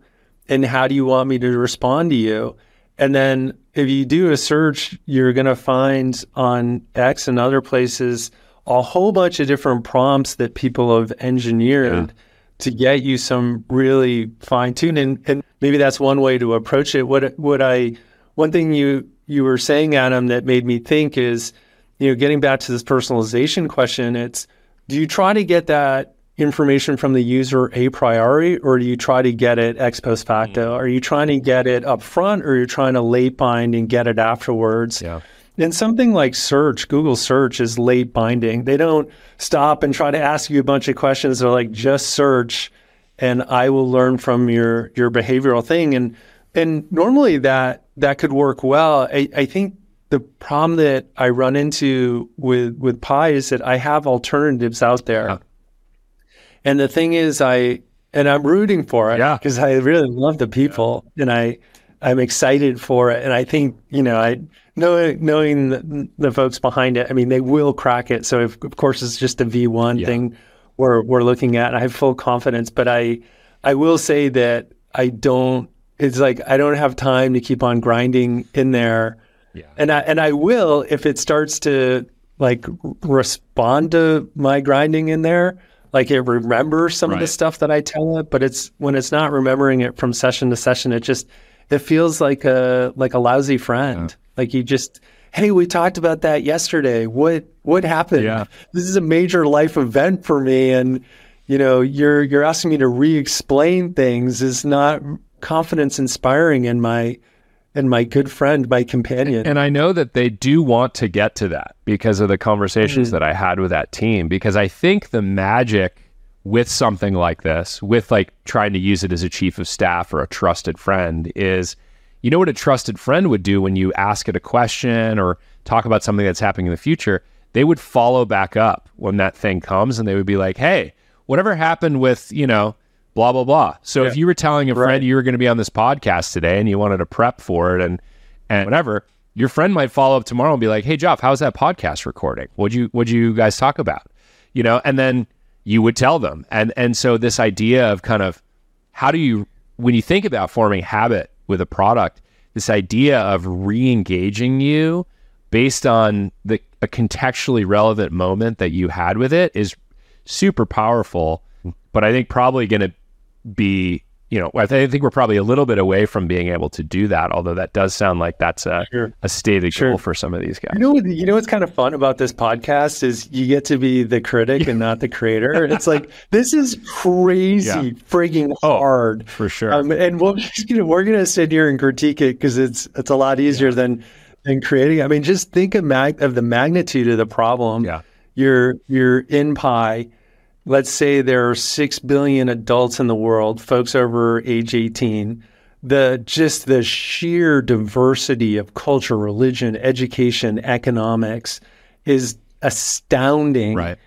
and how do you want me to respond to you? And then if you do a search, you're going to find on X and other places a whole bunch of different prompts that people have engineered to get you some really fine tuned. And, and maybe that's one way to approach it. What what I one thing you you were saying, Adam, that made me think is, you know, getting back to this personalization question, it's do you try to get that information from the user a priori or do you try to get it ex post facto? Mm. Are you trying to get it up front or are you trying to late bind and get it afterwards? Yeah. And something like search, Google search is late binding. They don't stop and try to ask you a bunch of questions. They're like, just search and I will learn from your your behavioral thing. And and normally that that could work well. I, I think the problem that I run into with with Pi is that I have alternatives out there. Yeah. And the thing is I and I'm rooting for it Yeah. because I really love the people and I I'm excited for it. And I think, you know, I knowing knowing the, the folks behind it, I mean, they will crack it. So if, of course it's just a V1 Yeah. thing we're we're looking at. I have full confidence, but I I will say that I don't it's like I don't have time to keep on grinding in there. Yeah. And I and I will if it starts to like respond to my grinding in there, like it remembers some of the stuff that I tell it, but it's when it's not remembering it from session to session, it just it feels like a like a lousy friend. Like you just hey, we talked about that yesterday. What what happened? Yeah. This is a major life event for me and you know, you're you're asking me to re-explain things is not confidence inspiring in my and my good friend, my companion. And I know that they do want to get to that because of the conversations mm. that I had with that team. Because I think the magic with something like this, with like trying to use it as a chief of staff or a trusted friend, is you know what a trusted friend would do when you ask it a question or talk about something that's happening in the future? They would follow back up when that thing comes and they would be like, hey, whatever happened with, you know, blah, blah, blah. So if you were telling a friend you were going to be on this podcast today and you wanted to prep for it and, and whatever, your friend might follow up tomorrow and be like, "Hey, Joff, how's that podcast recording? What'd you What'd you guys talk about?" You know, and then you would tell them, and and so this idea of kind of how do you when you think about forming habit with a product, this idea of re-engaging you based on the a contextually relevant moment that you had with it is super powerful. But I think probably going to be you know, I, th- I think we're probably a little bit away from being able to do that. Although that does sound like that's a, Sure. a stated Sure. goal for some of these guys. You know, you know what's kind of fun about this podcast is you get to be the critic and not the creator. It's like this is crazy, Yeah. frigging Oh, hard. for sure. Um, and we'll you know, we're gonna sit here and critique it because it's it's a lot easier than than creating. I mean, just think of mag- of the magnitude of the problem. Yeah. You're you're in Pi. Let's say there are six billion adults in the world, folks over age eighteen. The just the sheer diversity of culture, religion, education, economics is astounding Right.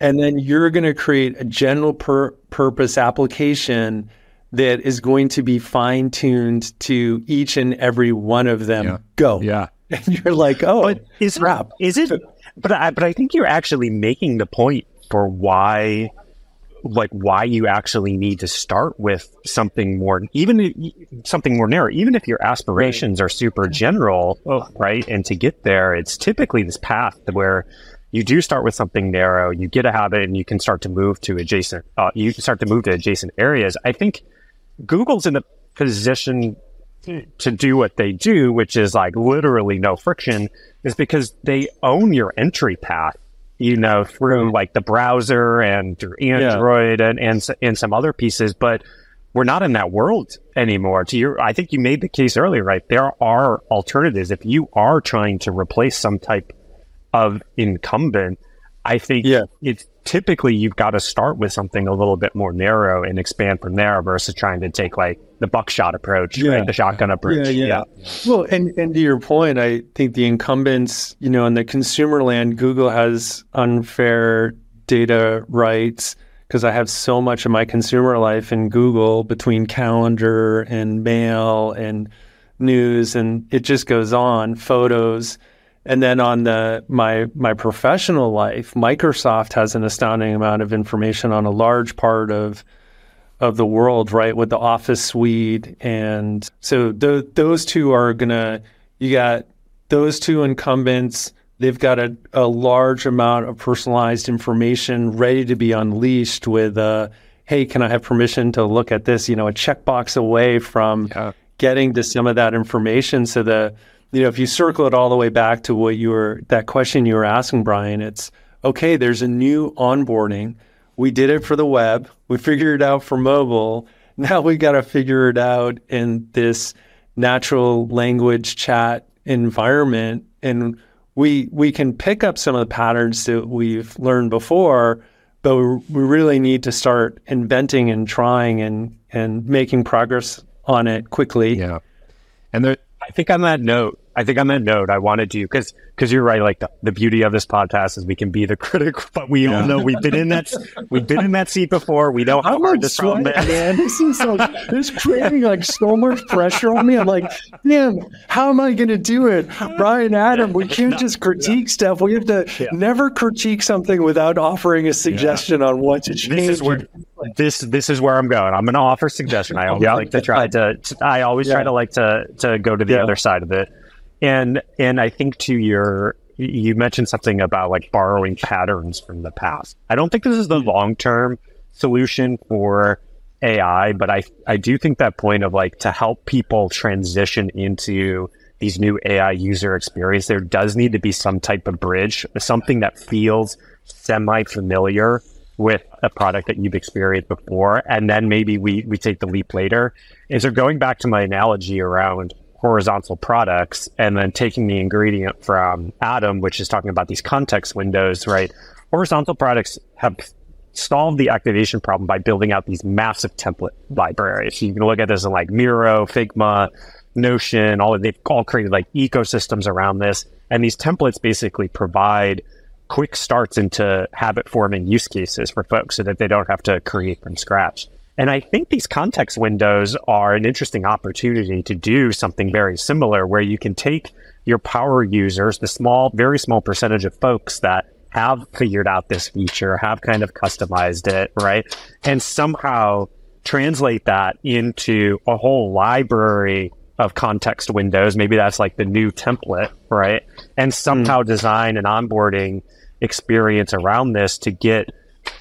and then you're going to create a general pur- purpose application that is going to be fine tuned to each and every one of them. Yeah. Go. Yeah. And you're like, oh, But is crap. it? Is it? But I, but I think you're actually making the point for why, like why you actually need to start with something more, even something more narrow. Even if your aspirations are super general, right? And to get there, it's typically this path where you do start with something narrow, you get a habit, and you can start to move to adjacent. Uh, you can start to move to adjacent areas. I think Google's in a position to do what they do, which is like literally no friction, is because they own your entry path, you know, through mm-hmm. like the browser and through Android and, and, and some other pieces. But we're not in that world anymore. To your, I think you made the case earlier, right? There are alternatives. If you are trying to replace some type of incumbent, I think Yeah. it's typically you've got to start with something a little bit more narrow and expand from there versus trying to take like the buckshot approach, Yeah. right? the shotgun approach. Yeah, yeah. Well, and, and to your point, I think the incumbents, you know, in the consumer land, Google has unfair data rights because I have so much of my consumer life in Google between calendar and mail and news, and it just goes on, photos. And then on the my my professional life, Microsoft has an astounding amount of information on a large part of of the world, right? With the Office suite, and so th- those two are gonna. You got those two incumbents. They've got a, a large amount of personalized information ready to be unleashed. With uh, hey, can I have permission to look at this? You know, a checkbox away from Yeah. getting to some of that information. So the you know, if you circle it all the way back to what you were that question you were asking, Brian, it's okay. There's a new onboarding. We did it for the web. We figured it out for mobile. Now we got to figure it out in this natural language chat environment, and we we can pick up some of the patterns that we've learned before, but we, really need to start inventing and trying and and making progress on it quickly. Yeah. And there, I think on that note, I think on that note, I wanted to because because you're right. Like the, the beauty of this podcast is we can be the critic, but we all know we've been in that we've been in that seat before. We know how I'm hard this problem is. man. This is like this creating like so much pressure on me. I'm like, man, how am I going to do it, Brian, Adam? We can't just critique stuff. We have to Yeah. never critique something without offering a suggestion on what to change. This is where this this is where I'm going. I'm going to offer suggestion. I always Yeah. like to try to, to- I always try to like to to go to the Yeah. other side of it. And and I think to your you mentioned something about like borrowing patterns from the past. I don't think this is the mm-hmm. long term solution for AI, but I I do think that point of like to help people transition into these new AI user experience, there does need to be some type of bridge, something that feels semi familiar with a product that you've experienced before, and then maybe we we take the leap later. And so going back to my analogy around horizontal products and then taking the ingredient from Adam, which is talking about these context windows, right? Horizontal products have solved the activation problem by building out these massive template libraries. You can look at this in like Miro, Figma, Notion, all of they've all created like ecosystems around this. And these templates basically provide quick starts into habit forming use cases for folks so that they don't have to create from scratch. And I think these context windows are an interesting opportunity to do something very similar where you can take your power users, the small, very small percentage of folks that have figured out this feature, have kind of customized it, right? And somehow translate that into a whole library of context windows. Maybe that's like the new template, right? And hmm. somehow design an onboarding experience around this to get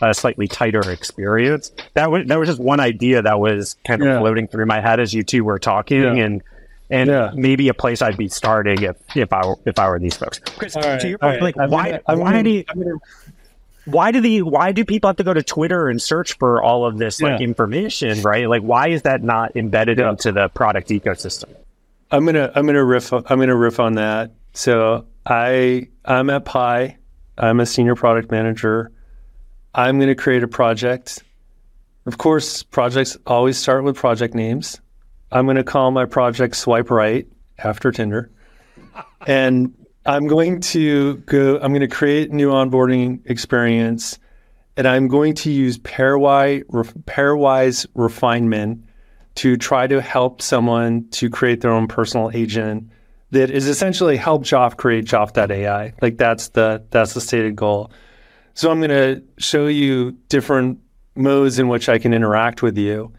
a slightly tighter experience. That was that was just one idea that was kind of Yeah. floating through my head as you two were talking, Yeah. and and Yeah. maybe a place I'd be starting if if I were, if I were these folks. Because All right, to your point, right. like I'm why gonna- why gonna- do you, gonna- why do the why do people have to go to Twitter and search for all of this like information, right? Like why is that not embedded Yeah. into the product ecosystem? I'm gonna I'm gonna riff I'm gonna riff on that. So I I'm at Pi. I'm a senior product manager. I'm gonna create a project. Of course, projects always start with project names. I'm gonna call my project Swipe Right after Tinder, and I'm going to go. I'm gonna create a new onboarding experience, and I'm going to use pairwise pairwise refinement to try to help someone to create their own personal agent that is essentially help Joff create Joff.ai. Like that's the that's the stated goal. So I'm going to show you different modes in which I can interact with you.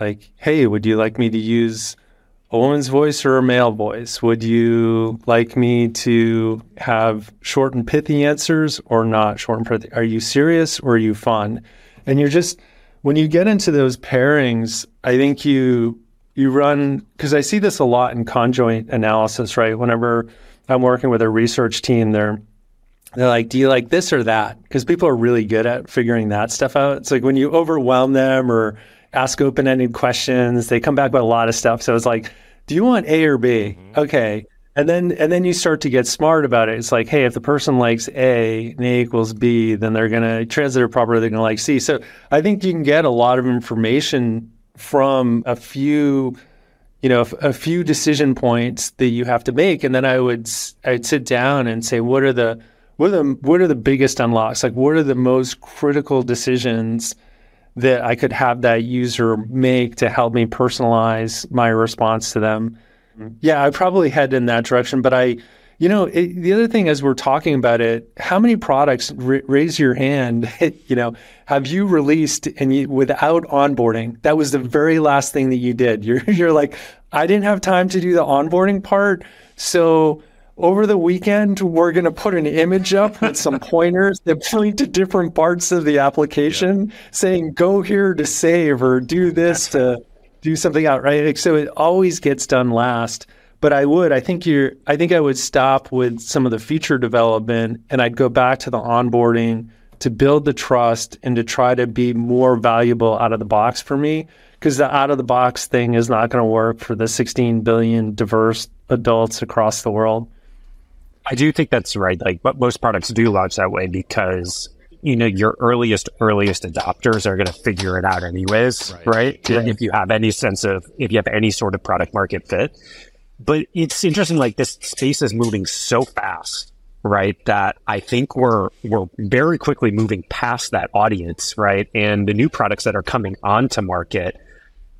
Like, hey, would you like me to use a woman's voice or a male voice? Would you like me to have short and pithy answers or not short and pithy? Are you serious or are you fun? And you're just when you get into those pairings, I think you you run because I see this a lot in conjoint analysis, right? Whenever I'm working with a research team, they're they're like, "Do you like this or that?" Because people are really good at figuring that stuff out. It's like when you overwhelm them or ask open-ended questions, they come back with a lot of stuff. So it's like, "Do you want A or B?" Mm-hmm. Okay, And then and then you start to get smart about it. It's like, hey, if the person likes A and A equals B, then they're gonna transitive property, they're gonna like C. So I think you can get a lot of information from a few, you know, a few decision points that you have to make. And then I would I'd sit down and say, what are the what are the what are the biggest unlocks? Like what are the most critical decisions that I could have that user make to help me personalize my response to them? Mm-hmm. Yeah, I probably head in that direction, but I, you know, it, the other thing as we're talking about it, how many products r- raise your hand? you know, have you released and you, without onboarding? That was the very last thing that you did. You're you're like, I didn't have time to do the onboarding part, so over the weekend, we're going to put an image up with some pointers that point to different parts of the application, yeah. saying "Go here to save" or "Do this to." do something out, right? so it always gets done last. But I would, I think you're, I think I would stop with some of the feature development and I'd go back to the onboarding to build the trust and to try to be more valuable out of the box for me. Because the out of the box thing is not going to work for the 16 billion diverse adults across the world. I do think that's right. Like, but most products do launch that way because you know, your earliest, earliest adopters are going to figure it out anyways, right. right? right? If you have any sense of, if you have any sort of product market fit. But it's interesting, like this space is moving so fast, right? That I think we're, we're very quickly moving past that audience, right? And the new products that are coming onto market,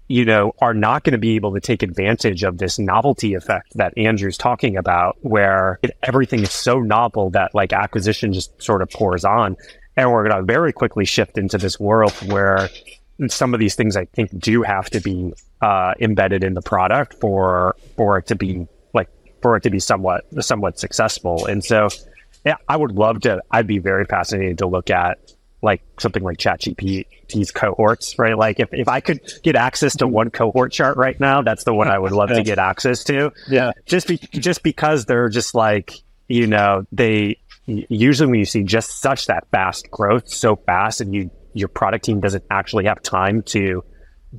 you know, are not going to be able to take advantage of this novelty effect that Andrew's talking about, where it, everything is so novel that like acquisition just sort of pours on. And we're going to very quickly shift into this world where some of these things I think do have to be uh, embedded in the product for for it to be like for it to be somewhat somewhat successful. And so, yeah, I would love to. I'd be very fascinated to look at like something like ChatGPT's cohorts, right? Like if, if I could get access to one cohort chart right now, that's the one I would love to get access to. Yeah. Just be, just because they're just like, you know, they, usually when you see just such that fast growth so fast and you your product team doesn't actually have time to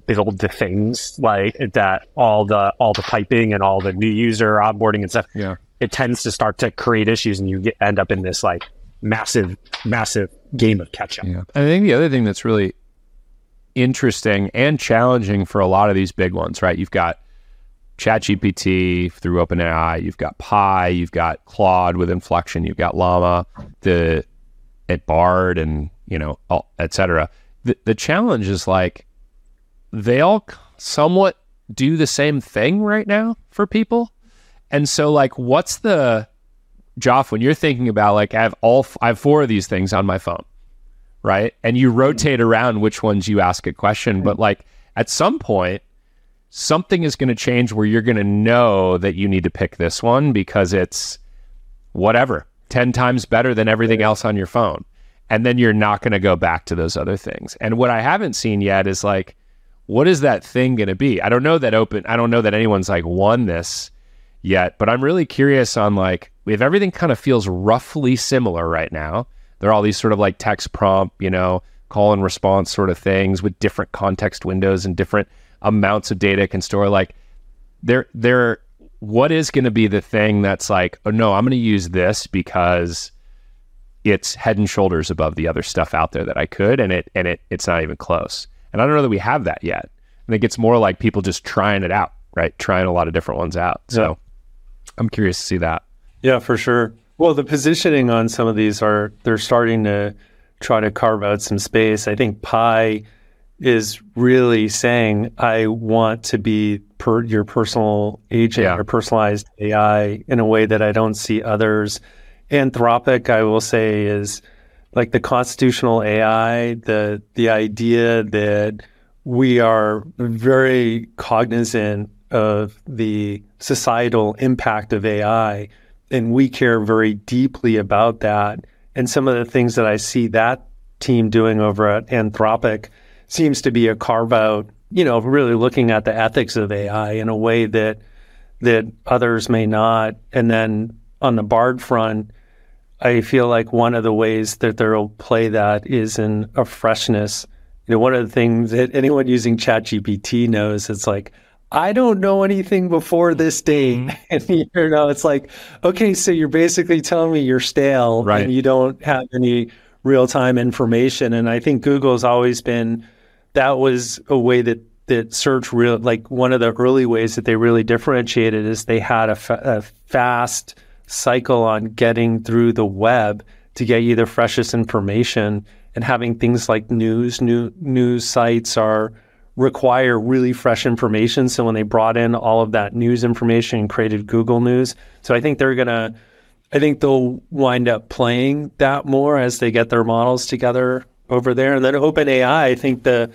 build the things like that all the all the piping and all the new user onboarding and stuff yeah it tends to start to create issues and you get, end up in this like massive massive game of catch up yeah. I think the other thing that's really interesting and challenging for a lot of these big ones right? You've got ChatGPT through OpenAI, you've got Pi, you've got Claude with Inflection, you've got Llama, the at Bard, and you know, etc. The the challenge is like they all somewhat do the same thing right now for people, and so like, what's the Joff when you're thinking about like I have all I have four of these things on my phone, right? And you mm-hmm. rotate around which ones you ask a question, but like at some point something is going to change where you're going to know that you need to pick this one because it's whatever 10 times better than everything else on your phone. And then you're not going to go back to those other things. And what i haven't seen yet is like what is that thing going to be? I don't know that open i don't know that anyone's like won this yet but i'm really curious on like if everything kind of feels roughly similar right now there are all these sort of like text prompt you know call and response sort of things with different context windows and different amounts of data can store. Like there, there, what is going to be the thing that's like, oh no, I'm going to use this because it's head and shoulders above the other stuff out there that I could, and it and it it's not even close. And I don't know that we have that yet. I think it's more like people just trying it out, right? Trying a lot of different ones out. So yeah. I'm curious to see that. Yeah, for sure. Well, the positioning on some of these are they're starting to try to carve out some space. I think Pi is really saying, I want to be per your personal agent yeah. or personalized AI in a way that I don't see others. Anthropic, I will say, is like the constitutional AI, the the idea that we are very cognizant of the societal impact of AI, and we care very deeply about that. And some of the things that I see that team doing over at Anthropic seems to be a carve out, you know, really looking at the ethics of AI in a way that that others may not. And then on the Bard front, I feel like one of the ways that they'll play that is in a freshness. You know, one of the things that anyone using ChatGPT knows, it's like I don't know anything before this date. Mm-hmm. And you know, it's like, okay, so you're basically telling me you're stale right. and you don't have any real time information. And I think Google's always been that was a way that that search real like one of the early ways that they really differentiated is they had a, fa- a fast cycle on getting through the web to get you the freshest information and having things like news new news sites are require really fresh information so when they brought in all of that news information and created Google News so I think they're going to I think they'll wind up playing that more as they get their models together over there and then OpenAI I think the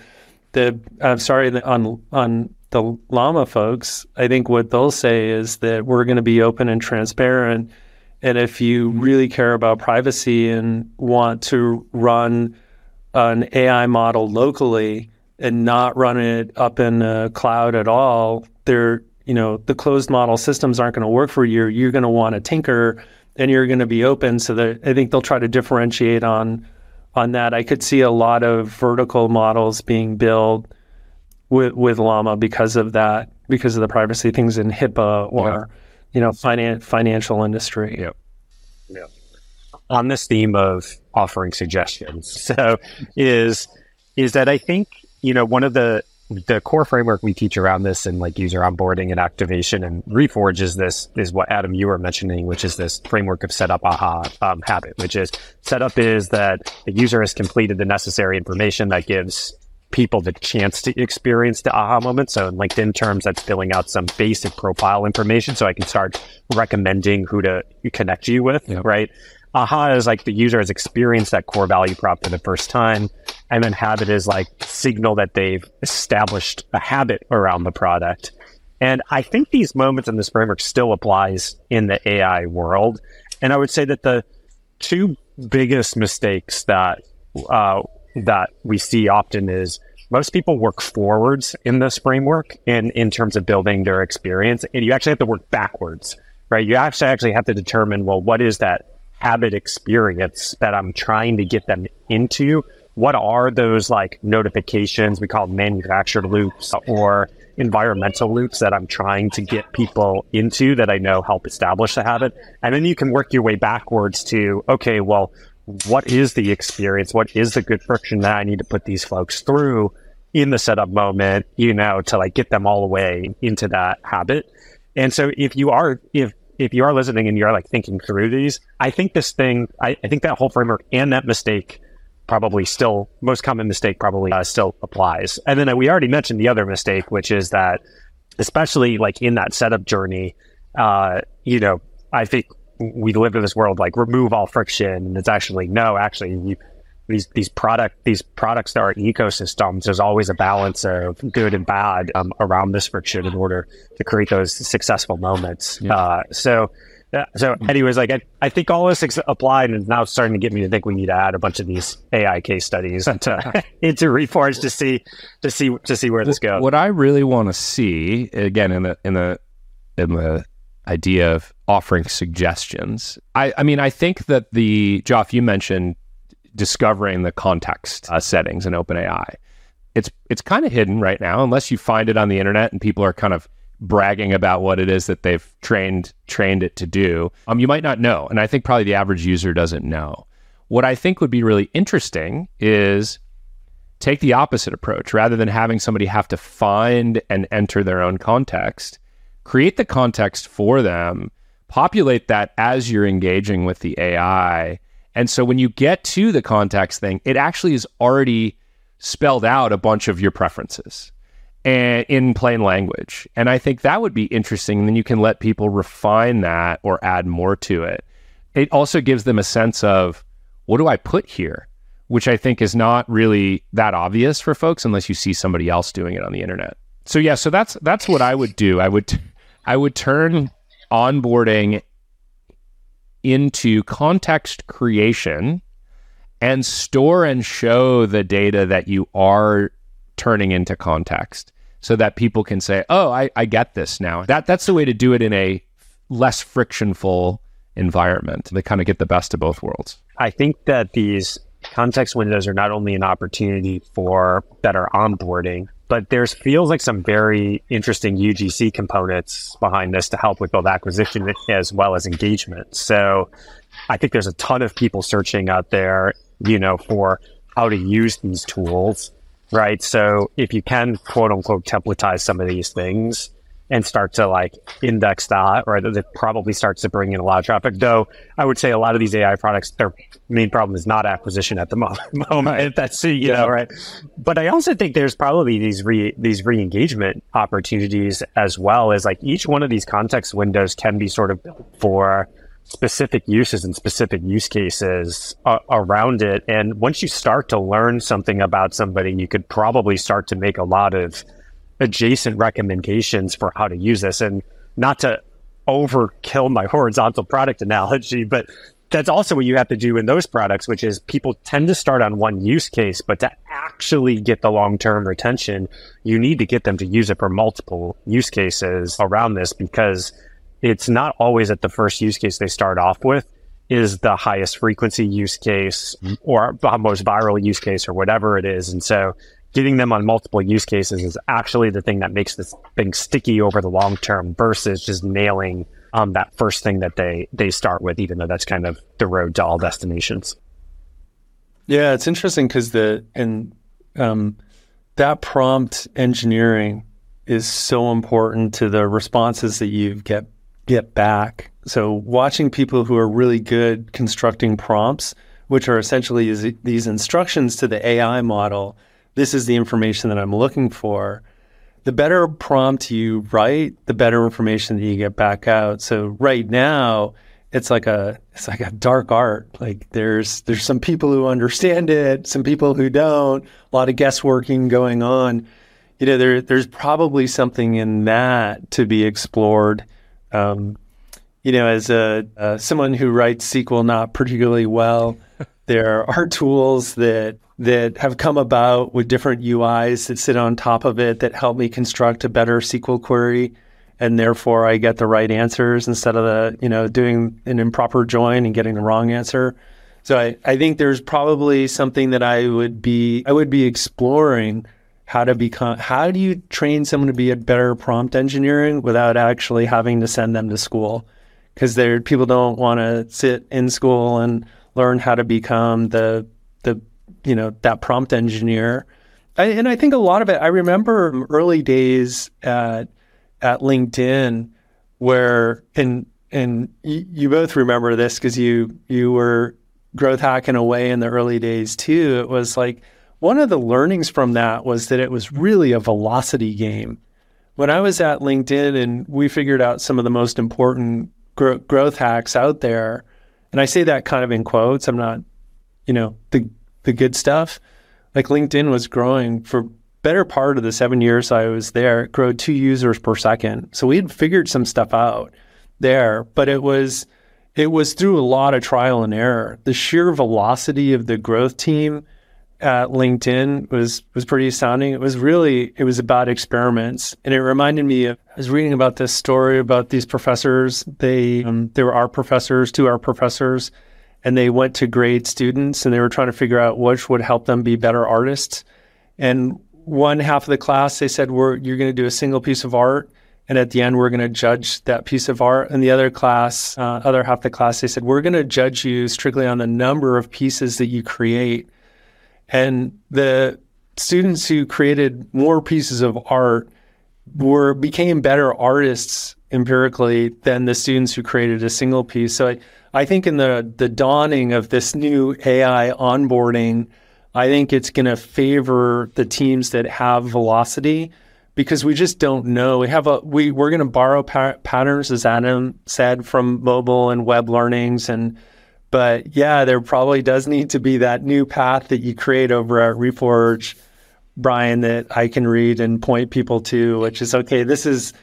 the I'm sorry on on the Llama folks, I think what they'll say is that we're going to be open and transparent. And if you really care about privacy and want to run an AI model locally and not run it up in the cloud at all, they're you know the closed model systems aren't going to work for you. You're going to want to tinker, and you're going to be open. So that I think they'll try to differentiate on on that. I could see a lot of vertical models being built with with Llama because of that, because of the privacy things in HIPAA or yeah. you know finan- financial industry. Yeah. Yeah. On this theme of offering suggestions, so is is that I think you know one of the the core framework we teach around this and like user onboarding and activation and reforge is this is what adam you were mentioning which is this framework of setup aha um, habit which is setup is that the user has completed the necessary information that gives people the chance to experience the aha moment so in linkedin terms that's filling out some basic profile information so i can start recommending who to connect you with yep. right aha is like the user has experienced that core value prop for the first time. And then habit is like signal that they've established a habit around the product. And I think these moments in this framework still applies in the AI world. And I would say that the two biggest mistakes that uh, that we see often is most people work forwards in this framework in, in terms of building their experience. And you actually have to work backwards, right? You actually actually have to determine, well, what is that habit experience that I'm trying to get them into. What are those like notifications? We call manufactured loops or environmental loops that I'm trying to get people into that I know help establish the habit. And then you can work your way backwards to, okay, well, what is the experience? What is the good friction that I need to put these folks through in the setup moment, you know, to like get them all the way into that habit? And so if you are, if if you are listening and you're like thinking through these, I think this thing, I, I think that whole framework and that mistake probably still, most common mistake probably uh, still applies. And then we already mentioned the other mistake, which is that, especially like in that setup journey, uh, you know, I think we live in this world like remove all friction. And it's actually, no, actually, you, these these product these products that are ecosystems. There's always a balance of good and bad um, around this friction in order to create those successful moments. Yeah. Uh, so. so, anyways, like I, I think all this ex- applied, and now it's starting to get me to think we need to add a bunch of these AI case studies into, into Reforge to see to see to see where this goes. What I really want to see again in the in the in the idea of offering suggestions. I, I mean, I think that the Joff you mentioned discovering the context uh, settings in OpenAI. It's it's kind of hidden right now, unless you find it on the internet and people are kind of bragging about what it is that they've trained trained it to do. Um, you might not know, and I think probably the average user doesn't know. What I think would be really interesting is take the opposite approach rather than having somebody have to find and enter their own context. Create the context for them, populate that as you're engaging with the AI and so when you get to the context thing, it actually is already spelled out a bunch of your preferences and in plain language. And I think that would be interesting. And then you can let people refine that or add more to it. It also gives them a sense of what do I put here? Which I think is not really that obvious for folks unless you see somebody else doing it on the internet. So yeah, so that's that's what I would do. I would I would turn onboarding into context creation and store and show the data that you are turning into context so that people can say, oh, I, I get this now. That That's the way to do it in a less frictionful environment. They kind of get the best of both worlds. I think that these context windows are not only an opportunity for better onboarding, but there's feels like some very interesting UGC components behind this to help with both acquisition as well as engagement. So I think there's a ton of people searching out there, you know, for how to use these tools, right? So if you can quote unquote templatize some of these things, and start to like index that, or that probably starts to bring in a lot of traffic. Though I would say a lot of these AI products, their main problem is not acquisition at the moment. That's you yeah. know right. But I also think there's probably these re these re engagement opportunities as well as like each one of these context windows can be sort of built for specific uses and specific use cases uh, around it. And once you start to learn something about somebody, you could probably start to make a lot of adjacent recommendations for how to use this. And not to overkill my horizontal product analogy, but that's also what you have to do in those products, which is people tend to start on one use case, but to actually get the long term retention, you need to get them to use it for multiple use cases around this because it's not always at the first use case they start off with is the highest frequency use case mm-hmm. or most viral use case or whatever it is. And so getting them on multiple use cases is actually the thing that makes this thing sticky over the long term versus just nailing um, that first thing that they they start with, even though that's kind of the road to all destinations. Yeah, it's interesting because the and um, that prompt engineering is so important to the responses that you get get back. So watching people who are really good constructing prompts, which are essentially these instructions to the AI model this is the information that I'm looking for. The better prompt you write, the better information that you get back out. So right now, it's like a it's like a dark art. Like there's there's some people who understand it, some people who don't. A lot of guessworking going on. You know, there there's probably something in that to be explored. Um, you know, as a uh, someone who writes SQL not particularly well, there are tools that that have come about with different UIs that sit on top of it that help me construct a better SQL query. And therefore I get the right answers instead of the, you know, doing an improper join and getting the wrong answer. So I, I think there's probably something that I would be I would be exploring how to become how do you train someone to be a better prompt engineering without actually having to send them to school because there people don't want to sit in school and learn how to become the the you know that prompt engineer. I, and I think a lot of it. I remember early days at at LinkedIn where and and you, both remember this because you you were growth hacking away in the early days too. It was like one of the learnings from that was that it was really a velocity game. When I was at LinkedIn and we figured out some of the most important gro- growth hacks out there, and I say that kind of in quotes. I'm not, you know, the the good stuff. Like LinkedIn was growing for better part of the seven years I was there, it grew two users per second. So we had figured some stuff out there, but it was it was through a lot of trial and error. The sheer velocity of the growth team at LinkedIn was was pretty astounding. It was really it was about experiments, and it reminded me of I was reading about this story about these professors. They um, they were our professors, two our professors, and they went to grade students, and they were trying to figure out which would help them be better artists. And one half of the class, they said, "We're you're going to do a single piece of art." And at the end, we're going to judge that piece of art. And the other class, uh, other half of the class, they said, we're going to judge you strictly on the number of pieces that you create and the students who created more pieces of art were became better artists empirically than the students who created a single piece. So I, I think in the the dawning of this new AI onboarding, I think it's going to favor the teams that have velocity because we just don't know. We have a we we're going to borrow pa- patterns, as Adam said, from mobile and web learnings and but yeah, there probably does need to be that new path that you create over at Reforge, Brian, that I can read and point people to, which is okay, this is,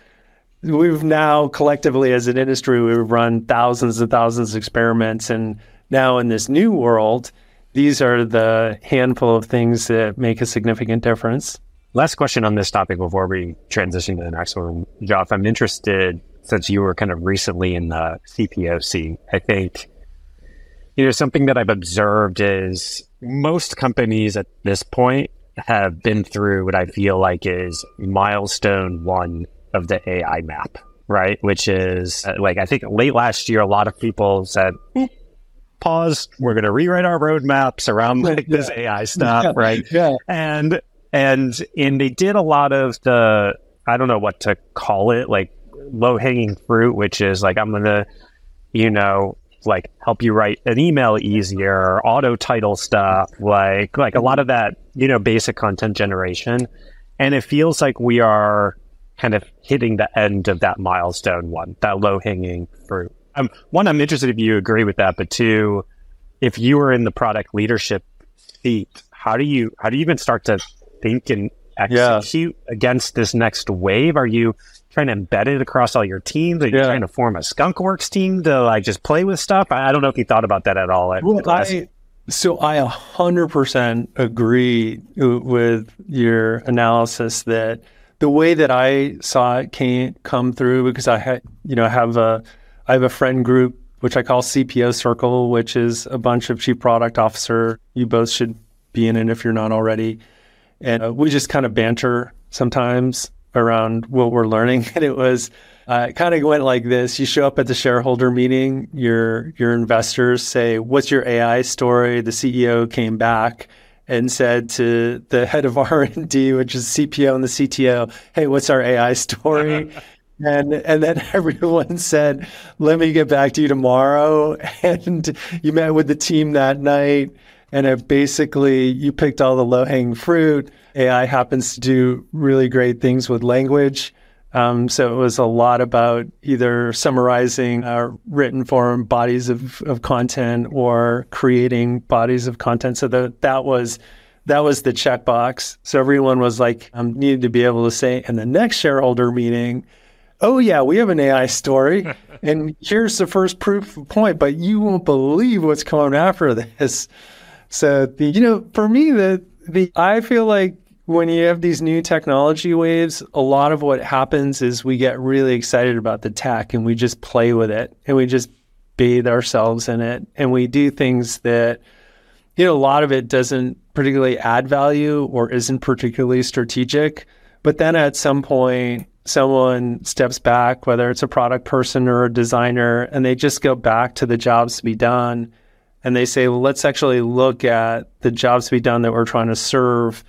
we've now collectively as an industry, we've run thousands and thousands of experiments. And now in this new world, these are the handful of things that make a significant difference. Last question on this topic before we transition to the next one. Joff, I'm interested since you were kind of recently in the CPO seat. I think you know, something that I've observed is most companies at this point have been through what I feel like is milestone one of the AI map, right? Which is uh, like, I think late last year, a lot of people said, hmm, pause, we're going to rewrite our roadmaps around like yeah. this AI stuff, yeah. right? Yeah. And, and, and they did a lot of the, I don't know what to call it, like low hanging fruit, which is like, I'm going to, you know, like help you write an email easier, auto title stuff, like like a lot of that, you know, basic content generation. And it feels like we are kind of hitting the end of that milestone one, that low hanging fruit. Um, one, I'm interested if you agree with that, but two, if you were in the product leadership seat, how do you how do you even start to think and execute yeah. against this next wave? Are you trying to embed it across all your teams? Are you yeah. trying to form a skunkworks team to like just play with stuff? I, I don't know if you thought about that at all. At, well, I, so I 100% agree with your analysis that the way that I saw it can't come through because I had, you know, have a, I have a friend group which I call CPO Circle, which is a bunch of chief product officer. You both should be in it if you're not already. And uh, we just kind of banter sometimes around what we're learning. And it was uh, it kind of went like this: you show up at the shareholder meeting, your your investors say, "What's your AI story?" The CEO came back and said to the head of R and D, which is CPO and the CTO, "Hey, what's our AI story?" and and then everyone said, "Let me get back to you tomorrow." And you met with the team that night, and it basically you picked all the low hanging fruit AI happens to do really great things with language. Um, so it was a lot about either summarizing uh, written form bodies of, of content or creating bodies of content. So the, that was that was the checkbox. So everyone was like um, needed to be able to say in the next shareholder meeting, "Oh yeah, we have an AI story, and here's the first proof point." But you won't believe what's coming after this. So the you know for me the the I feel like when you have these new technology waves, a lot of what happens is we get really excited about the tech and we just play with it and we just bathe ourselves in it. And we do things that you know a lot of it doesn't particularly add value or isn't particularly strategic. But then at some point someone steps back whether it's a product person or a designer and they just go back to the jobs to be done and they say well, let's actually look at the jobs to be done that we're trying to serve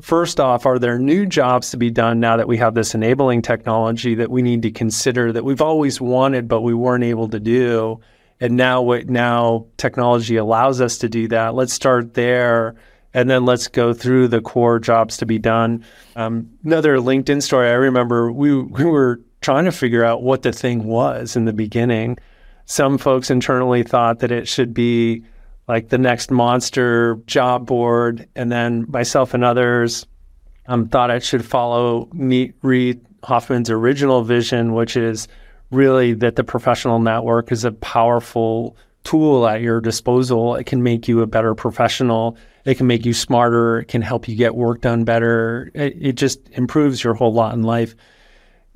first off, are there new jobs to be done now that we have this enabling technology that we need to consider that we've always wanted but we weren't able to do? And now what now technology allows us to do that. Let's start there and then let's go through the core jobs to be done. Um, another LinkedIn story I remember we we were trying to figure out what the thing was in the beginning. Some folks internally thought that it should be like the next monster job board. And then myself and others um, thought I should follow meet Reid Hoffman's original vision, which is really that the professional network is a powerful tool at your disposal. It can make you a better professional. It can make you smarter. It can help you get work done better. It, it just improves your whole lot in life.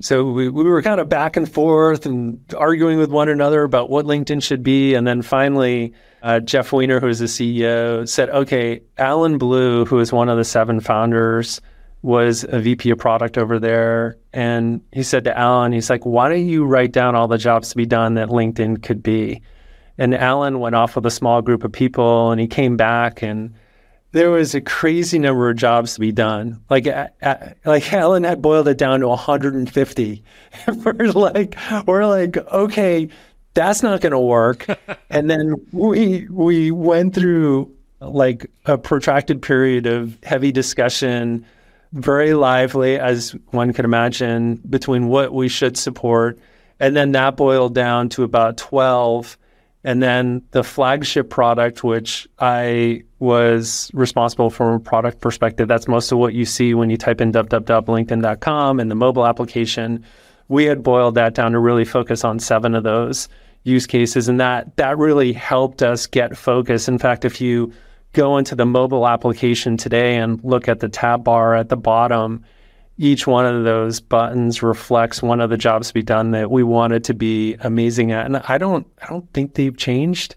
So we, we were kind of back and forth and arguing with one another about what LinkedIn should be. And then finally, uh, Jeff Weiner, who is the CEO, said, okay, Allen Blue, who is one of the seven founders, was a VP of product over there. And he said to Allen, he's like, why don't you write down all the jobs to be done that LinkedIn could be? And Allen went off with a small group of people and he came back and there was a crazy number of jobs to be done. Like, like Allen had boiled it down to 150. we're like, we're like, okay, that's not going to work. and then we we went through like a protracted period of heavy discussion, very lively, as one could imagine, between what we should support. And then that boiled down to about 12 and then the flagship product, which I was responsible from a product perspective, that's most of what you see when you type in www.linkedin.com and the mobile application. We had boiled that down to really focus on seven of those use cases, and that that really helped us get focus. In fact, if you go into the mobile application today and look at the tab bar at the bottom, each one of those buttons reflects one of the jobs to be done that we wanted to be amazing at. And I don't I don't think they've changed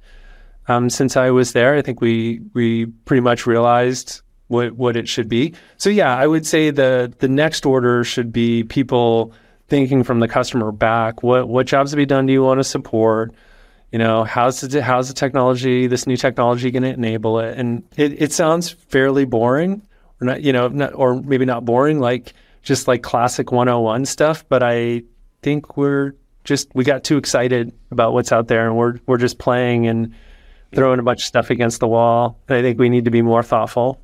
um, since I was there. I think we we pretty much realized what what it should be. So yeah, I would say the the next order should be people thinking from the customer back. What what jobs to be done do you want to support? You know, how's the how's the technology, this new technology, going to enable it? And it, it sounds fairly boring, or not, you know, not, or maybe not boring, like just like classic 101 stuff. But I think we're just we got too excited about what's out there, and we're we're just playing and throwing a bunch of stuff against the wall. And I think we need to be more thoughtful.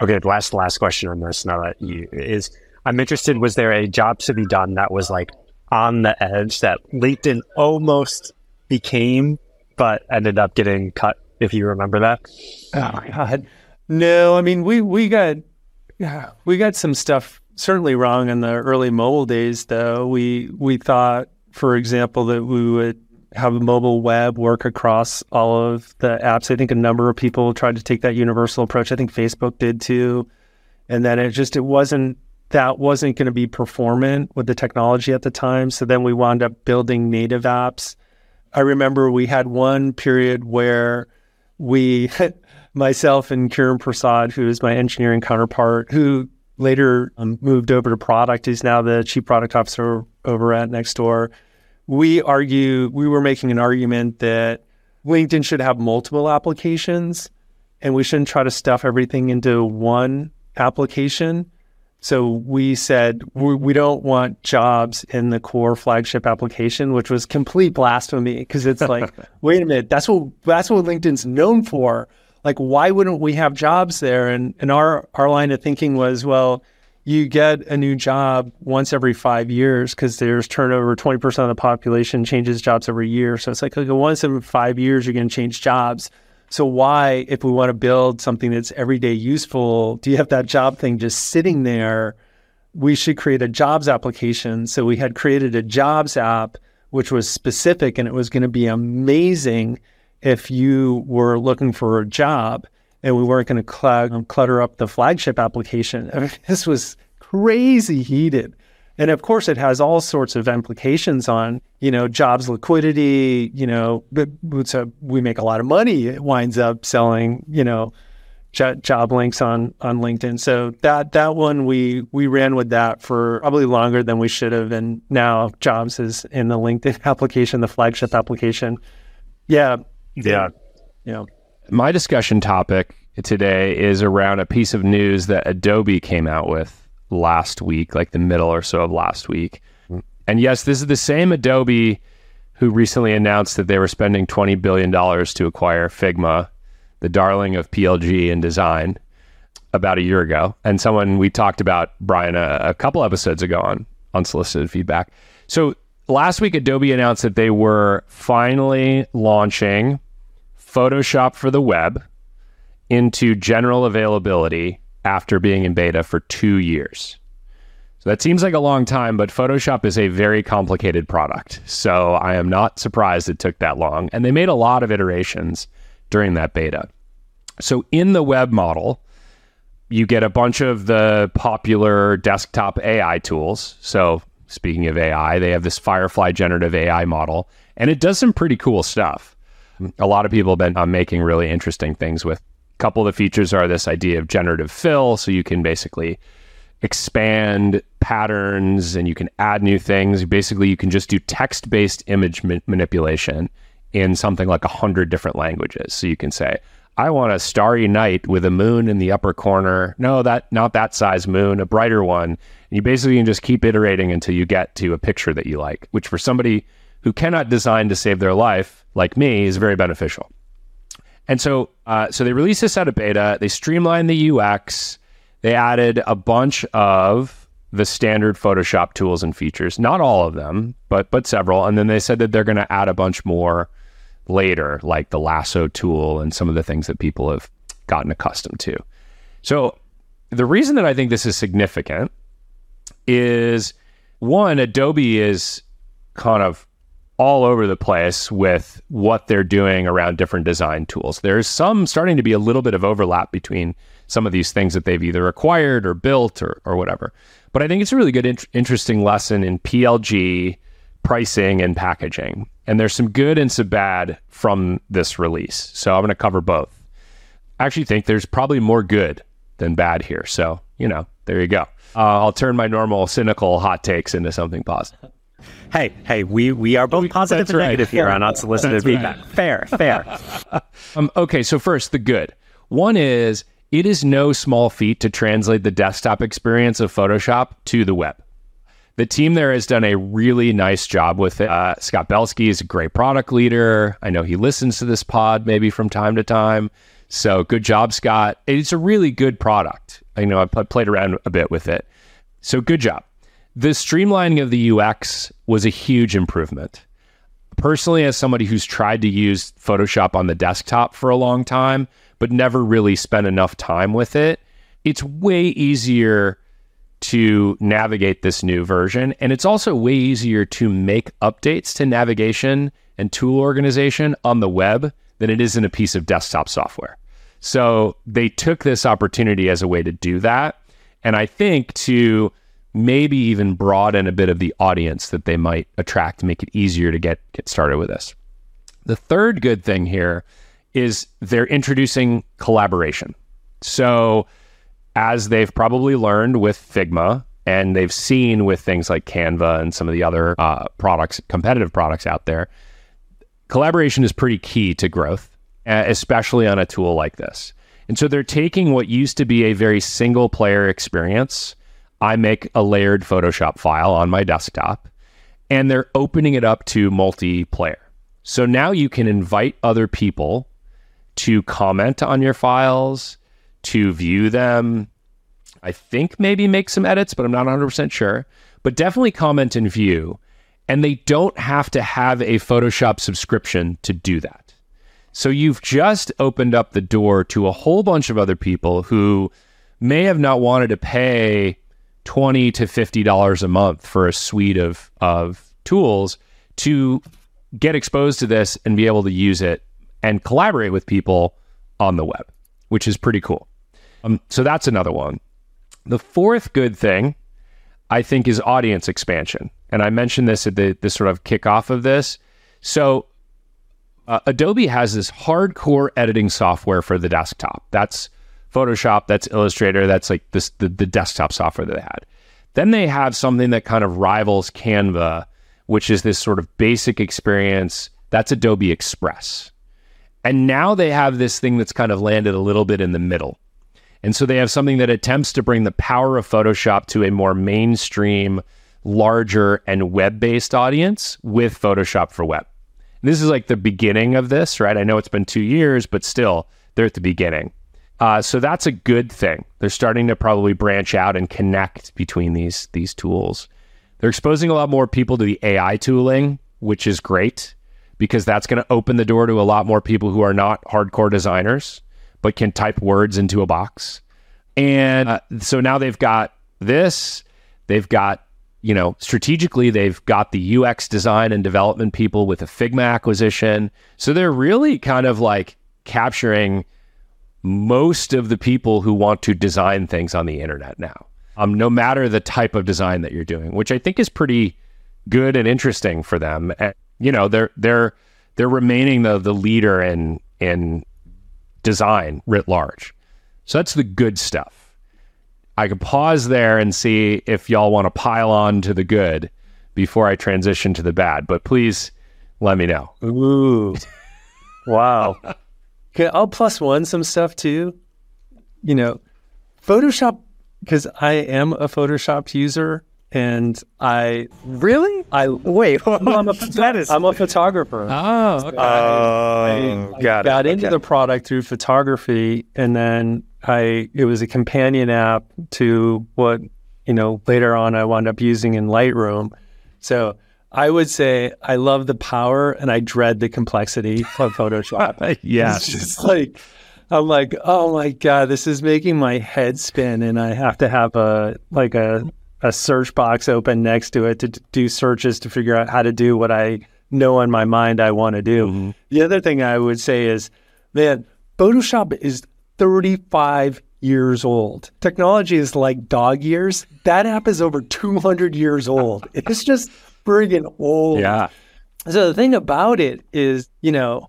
Okay, last last question on this now that you is I'm interested. Was there a job to be done that was like on the edge that LinkedIn almost became, but ended up getting cut? If you remember that. Oh my god, no. I mean, we we got yeah, we got some stuff certainly wrong in the early mobile days. Though we we thought, for example, that we would have a mobile web work across all of the apps. I think a number of people tried to take that universal approach. I think Facebook did too. And then it just it wasn't that wasn't going to be performant with the technology at the time. So then we wound up building native apps. I remember we had one period where we myself and Kiran Prasad, who is my engineering counterpart, who later um, moved over to product, he's now the chief product officer over at Nextdoor we argue we were making an argument that LinkedIn should have multiple applications and we shouldn't try to stuff everything into one application. So we said we, we don't want jobs in the core flagship application, which was complete blasphemy because it's like, wait a minute, that's what that's what LinkedIn's known for. Like, why wouldn't we have jobs there? And and our our line of thinking was, well, you get a new job once every five years because there's turnover. 20% of the population changes jobs every year. So it's like, like once every five years, you're going to change jobs. So why, if we want to build something that's everyday useful, do you have that job thing just sitting there? We should create a jobs application. So we had created a jobs app, which was specific and it was going to be amazing if you were looking for a job and we weren't going to cl- um, clutter up the flagship application. I mean, this was crazy heated. And of course, it has all sorts of implications on, you know, jobs liquidity, you know, so we make a lot of money. It winds up selling, you know, job links on on LinkedIn. So that that one we we ran with that for probably longer than we should have. And now jobs is in the LinkedIn application, the flagship application. Yeah. Yeah. Know my discussion topic today is around a piece of news that Adobe came out with last week, like the middle or so of last week. Mm. And yes, this is the same Adobe who recently announced that they were spending $20 billion to acquire Figma, the darling of PLG and design, about a year ago. And someone we talked about, Brian, a, a couple episodes ago on unsolicited feedback. So last week, Adobe announced that they were finally launching Photoshop for the web into general availability after being in beta for two years. So that seems like a long time, but Photoshop is a very complicated product. So I am not surprised it took that long. And they made a lot of iterations during that beta. So in the web model, you get a bunch of the popular desktop AI tools. So speaking of AI, they have this Firefly generative AI model, and it does some pretty cool stuff a lot of people have been uh, making really interesting things with. A couple of the features are this idea of generative fill, so you can basically expand patterns and you can add new things. Basically, you can just do text-based image ma- manipulation in something like a hundred different languages. So you can say, I want a starry night with a moon in the upper corner. No, that not that size moon, a brighter one. And you basically can just keep iterating until you get to a picture that you like, which for somebody who cannot design to save their life, like me, is very beneficial. And so, uh, so they released this out of beta. They streamlined the UX. They added a bunch of the standard Photoshop tools and features. Not all of them, but but several. And then they said that they're going to add a bunch more later, like the lasso tool and some of the things that people have gotten accustomed to. So the reason that I think this is significant is one, Adobe is kind of all over the place with what they're doing around different design tools. There's some starting to be a little bit of overlap between some of these things that they've either acquired or built or, or whatever. But I think it's a really good, in- interesting lesson in PLG, pricing, and packaging. And there's some good and some bad from this release. So I'm going to cover both. I actually think there's probably more good than bad here. So, you know, there you go. Uh, I'll turn my normal cynical hot takes into something positive. Hey, hey, we we are both positive That's and right. negative here on unsolicited That's right. feedback. Fair, fair. Um, okay, so first, the good. One is it is no small feat to translate the desktop experience of Photoshop to the web. The team there has done a really nice job with it. Uh, Scott Belsky is a great product leader. I know he listens to this pod maybe from time to time. So good job, Scott. It's a really good product. I know I pl- played around a bit with it. So good job. The streamlining of the UX was a huge improvement. Personally as somebody who's tried to use photoshop on the desktop for a long time but never really spent enough time with it it's way easier to navigate this new version and it's also way easier to make updates to navigation and tool organization on the web than it is in a piece of desktop software. So they took this opportunity as a way to do that and i think to maybe even broaden a bit of the audience that they might attract, make it easier to get get started with this. The third good thing here is they're introducing collaboration. So as they've probably learned with Figma and they've seen with things like Canva and some of the other uh, products, competitive products out there, collaboration is pretty key to growth, especially on a tool like this. And so they're taking what used to be a very single player experience I make a layered Photoshop file on my desktop and they're opening it up to multiplayer. So now you can invite other people to comment on your files, to view them. I think maybe make some edits, but I'm not 100% sure. But definitely comment and view. And they don't have to have a Photoshop subscription to do that. So you've just opened up the door to a whole bunch of other people who may have not wanted to pay 20 to 50 dollars a month for a suite of of tools to get exposed to this and be able to use it and collaborate with people on the web which is pretty cool. Um, so that's another one. The fourth good thing i think is audience expansion. And i mentioned this at the, the sort of kickoff of this. So uh, adobe has this hardcore editing software for the desktop. That's Photoshop, that's Illustrator, that's like this the, the desktop software that they had. Then they have something that kind of rivals Canva, which is this sort of basic experience. That's Adobe Express. And now they have this thing that's kind of landed a little bit in the middle. And so they have something that attempts to bring the power of Photoshop to a more mainstream, larger, and web based audience with Photoshop for web. And this is like the beginning of this, right? I know it's been two years, but still, they're at the beginning. Uh, so that's a good thing. They're starting to probably branch out and connect between these these tools. They're exposing a lot more people to the AI tooling, which is great because that's going to open the door to a lot more people who are not hardcore designers but can type words into a box. And uh, so now they've got this. They've got you know strategically they've got the UX design and development people with a Figma acquisition. So they're really kind of like capturing most of the people who want to design things on the internet now, um, no matter the type of design that you're doing, which I think is pretty good and interesting for them. And, you know, they're they're they're remaining the the leader in in design writ large. So that's the good stuff. I could pause there and see if y'all want to pile on to the good before I transition to the bad. But please let me know. Ooh, wow. Okay, I'll plus one some stuff too. You know, Photoshop because I am a Photoshop user and I Really? I Wait, I'm a, that is. I'm a photographer. Oh, okay. Uh, oh, I got it. got into Okay. the product through photography and then I it was a companion app to what you know later on I wound up using in Lightroom. So I would say I love the power and I dread the complexity of Photoshop. yeah. It's just like I'm like, oh my god, this is making my head spin, and I have to have a like a a search box open next to it to do searches to figure out how to do what I know in my mind I want to do. Mm-hmm. The other thing I would say is, man, Photoshop is 35 years old. Technology is like dog years. That app is over 200 years old. It's just friggin' old. Yeah. So the thing about it is, you know,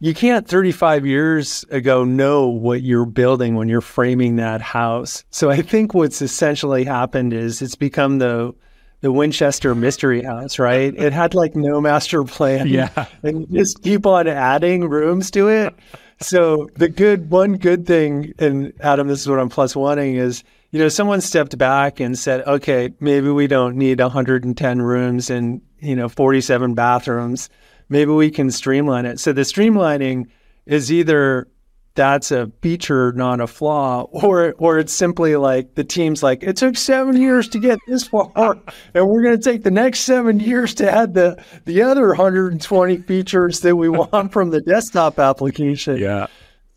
you can't 35 years ago know what you're building when you're framing that house. So I think what's essentially happened is it's become the the Winchester Mystery House, right? It had like no master plan. Yeah. And just keep on adding rooms to it. So the good one good thing, and Adam, this is what I'm plus wanting is, you know, someone stepped back and said, okay, maybe we don't need 110 rooms and, you know, 47 bathrooms. Maybe we can streamline it. So the streamlining is either that's a feature, not a flaw, or or it's simply like the team's like, it took seven years to get this far, and we're going to take the next seven years to add the the other 120 features that we want from the desktop application. Yeah.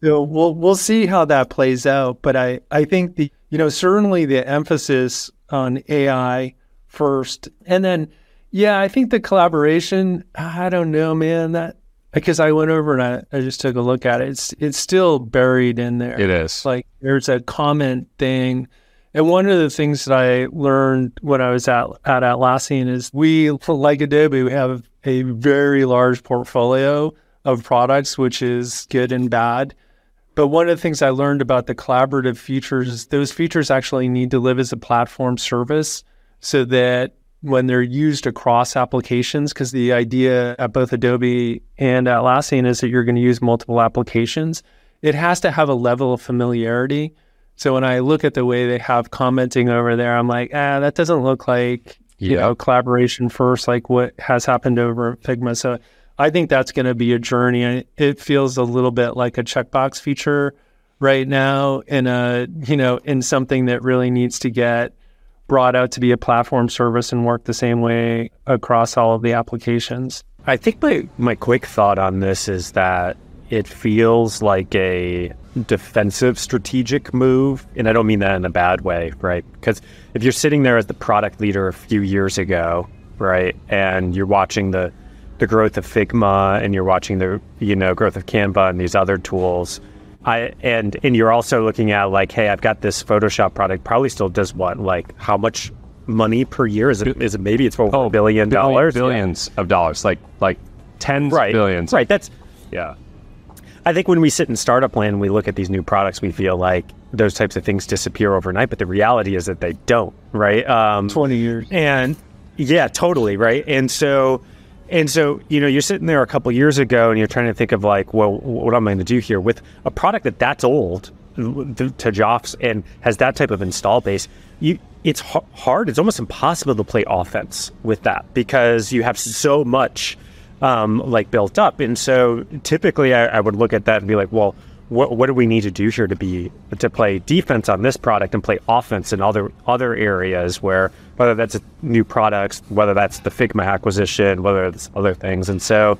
So we'll we'll see how that plays out. But I I think the you know certainly the emphasis on AI first, and then yeah, I think the collaboration. I don't know, man. That because I went over and I, I just took a look at it. It's it's still buried in there. It is. Like there's a comment thing. And one of the things that I learned when I was at, at Atlassian is we, like Adobe, we have a very large portfolio of products, which is good and bad. But one of the things I learned about the collaborative features is those features actually need to live as a platform service so that when they're used across applications, because the idea at both Adobe and Atlassian is that you're going to use multiple applications, it has to have a level of familiarity. So when I look at the way they have commenting over there, I'm like, ah, that doesn't look like you know collaboration first, like what has happened over Figma. So I think that's going to be a journey. It feels a little bit like a checkbox feature right now in a you know in something that really needs to get brought out to be a platform service and work the same way across all of the applications. I think my, my quick thought on this is that it feels like a defensive strategic move. And I don't mean that in a bad way, right? Because if you're sitting there as the product leader a few years ago, right, and you're watching the the growth of Figma and you're watching the you know growth of Canva and these other tools, I and and you're also looking at like, hey, I've got this Photoshop product. Probably still does what? Like how much money per year is it? Is it maybe it's over a billion dollars? billions of dollars, like like tens right. billions. Right. That's yeah. I think when we sit in startup land and we look at these new products, we feel like those types of things disappear overnight. But the reality is that they don't. Right. Um, 20 years. and yeah, totally right. And so, and so, you know, you're sitting there a couple years ago, and you're trying to think of like, well, what am I going to do here with a product that that's old to Joff's and has that type of install base? You, it's hard. It's almost impossible to play offense with that because you have so much um, like built up. And so, typically, I, I would look at that and be like, well, what, what do we need to do here to be to play defense on this product and play offense in other other areas where whether that's new products, whether that's the Figma acquisition, whether it's other things, and so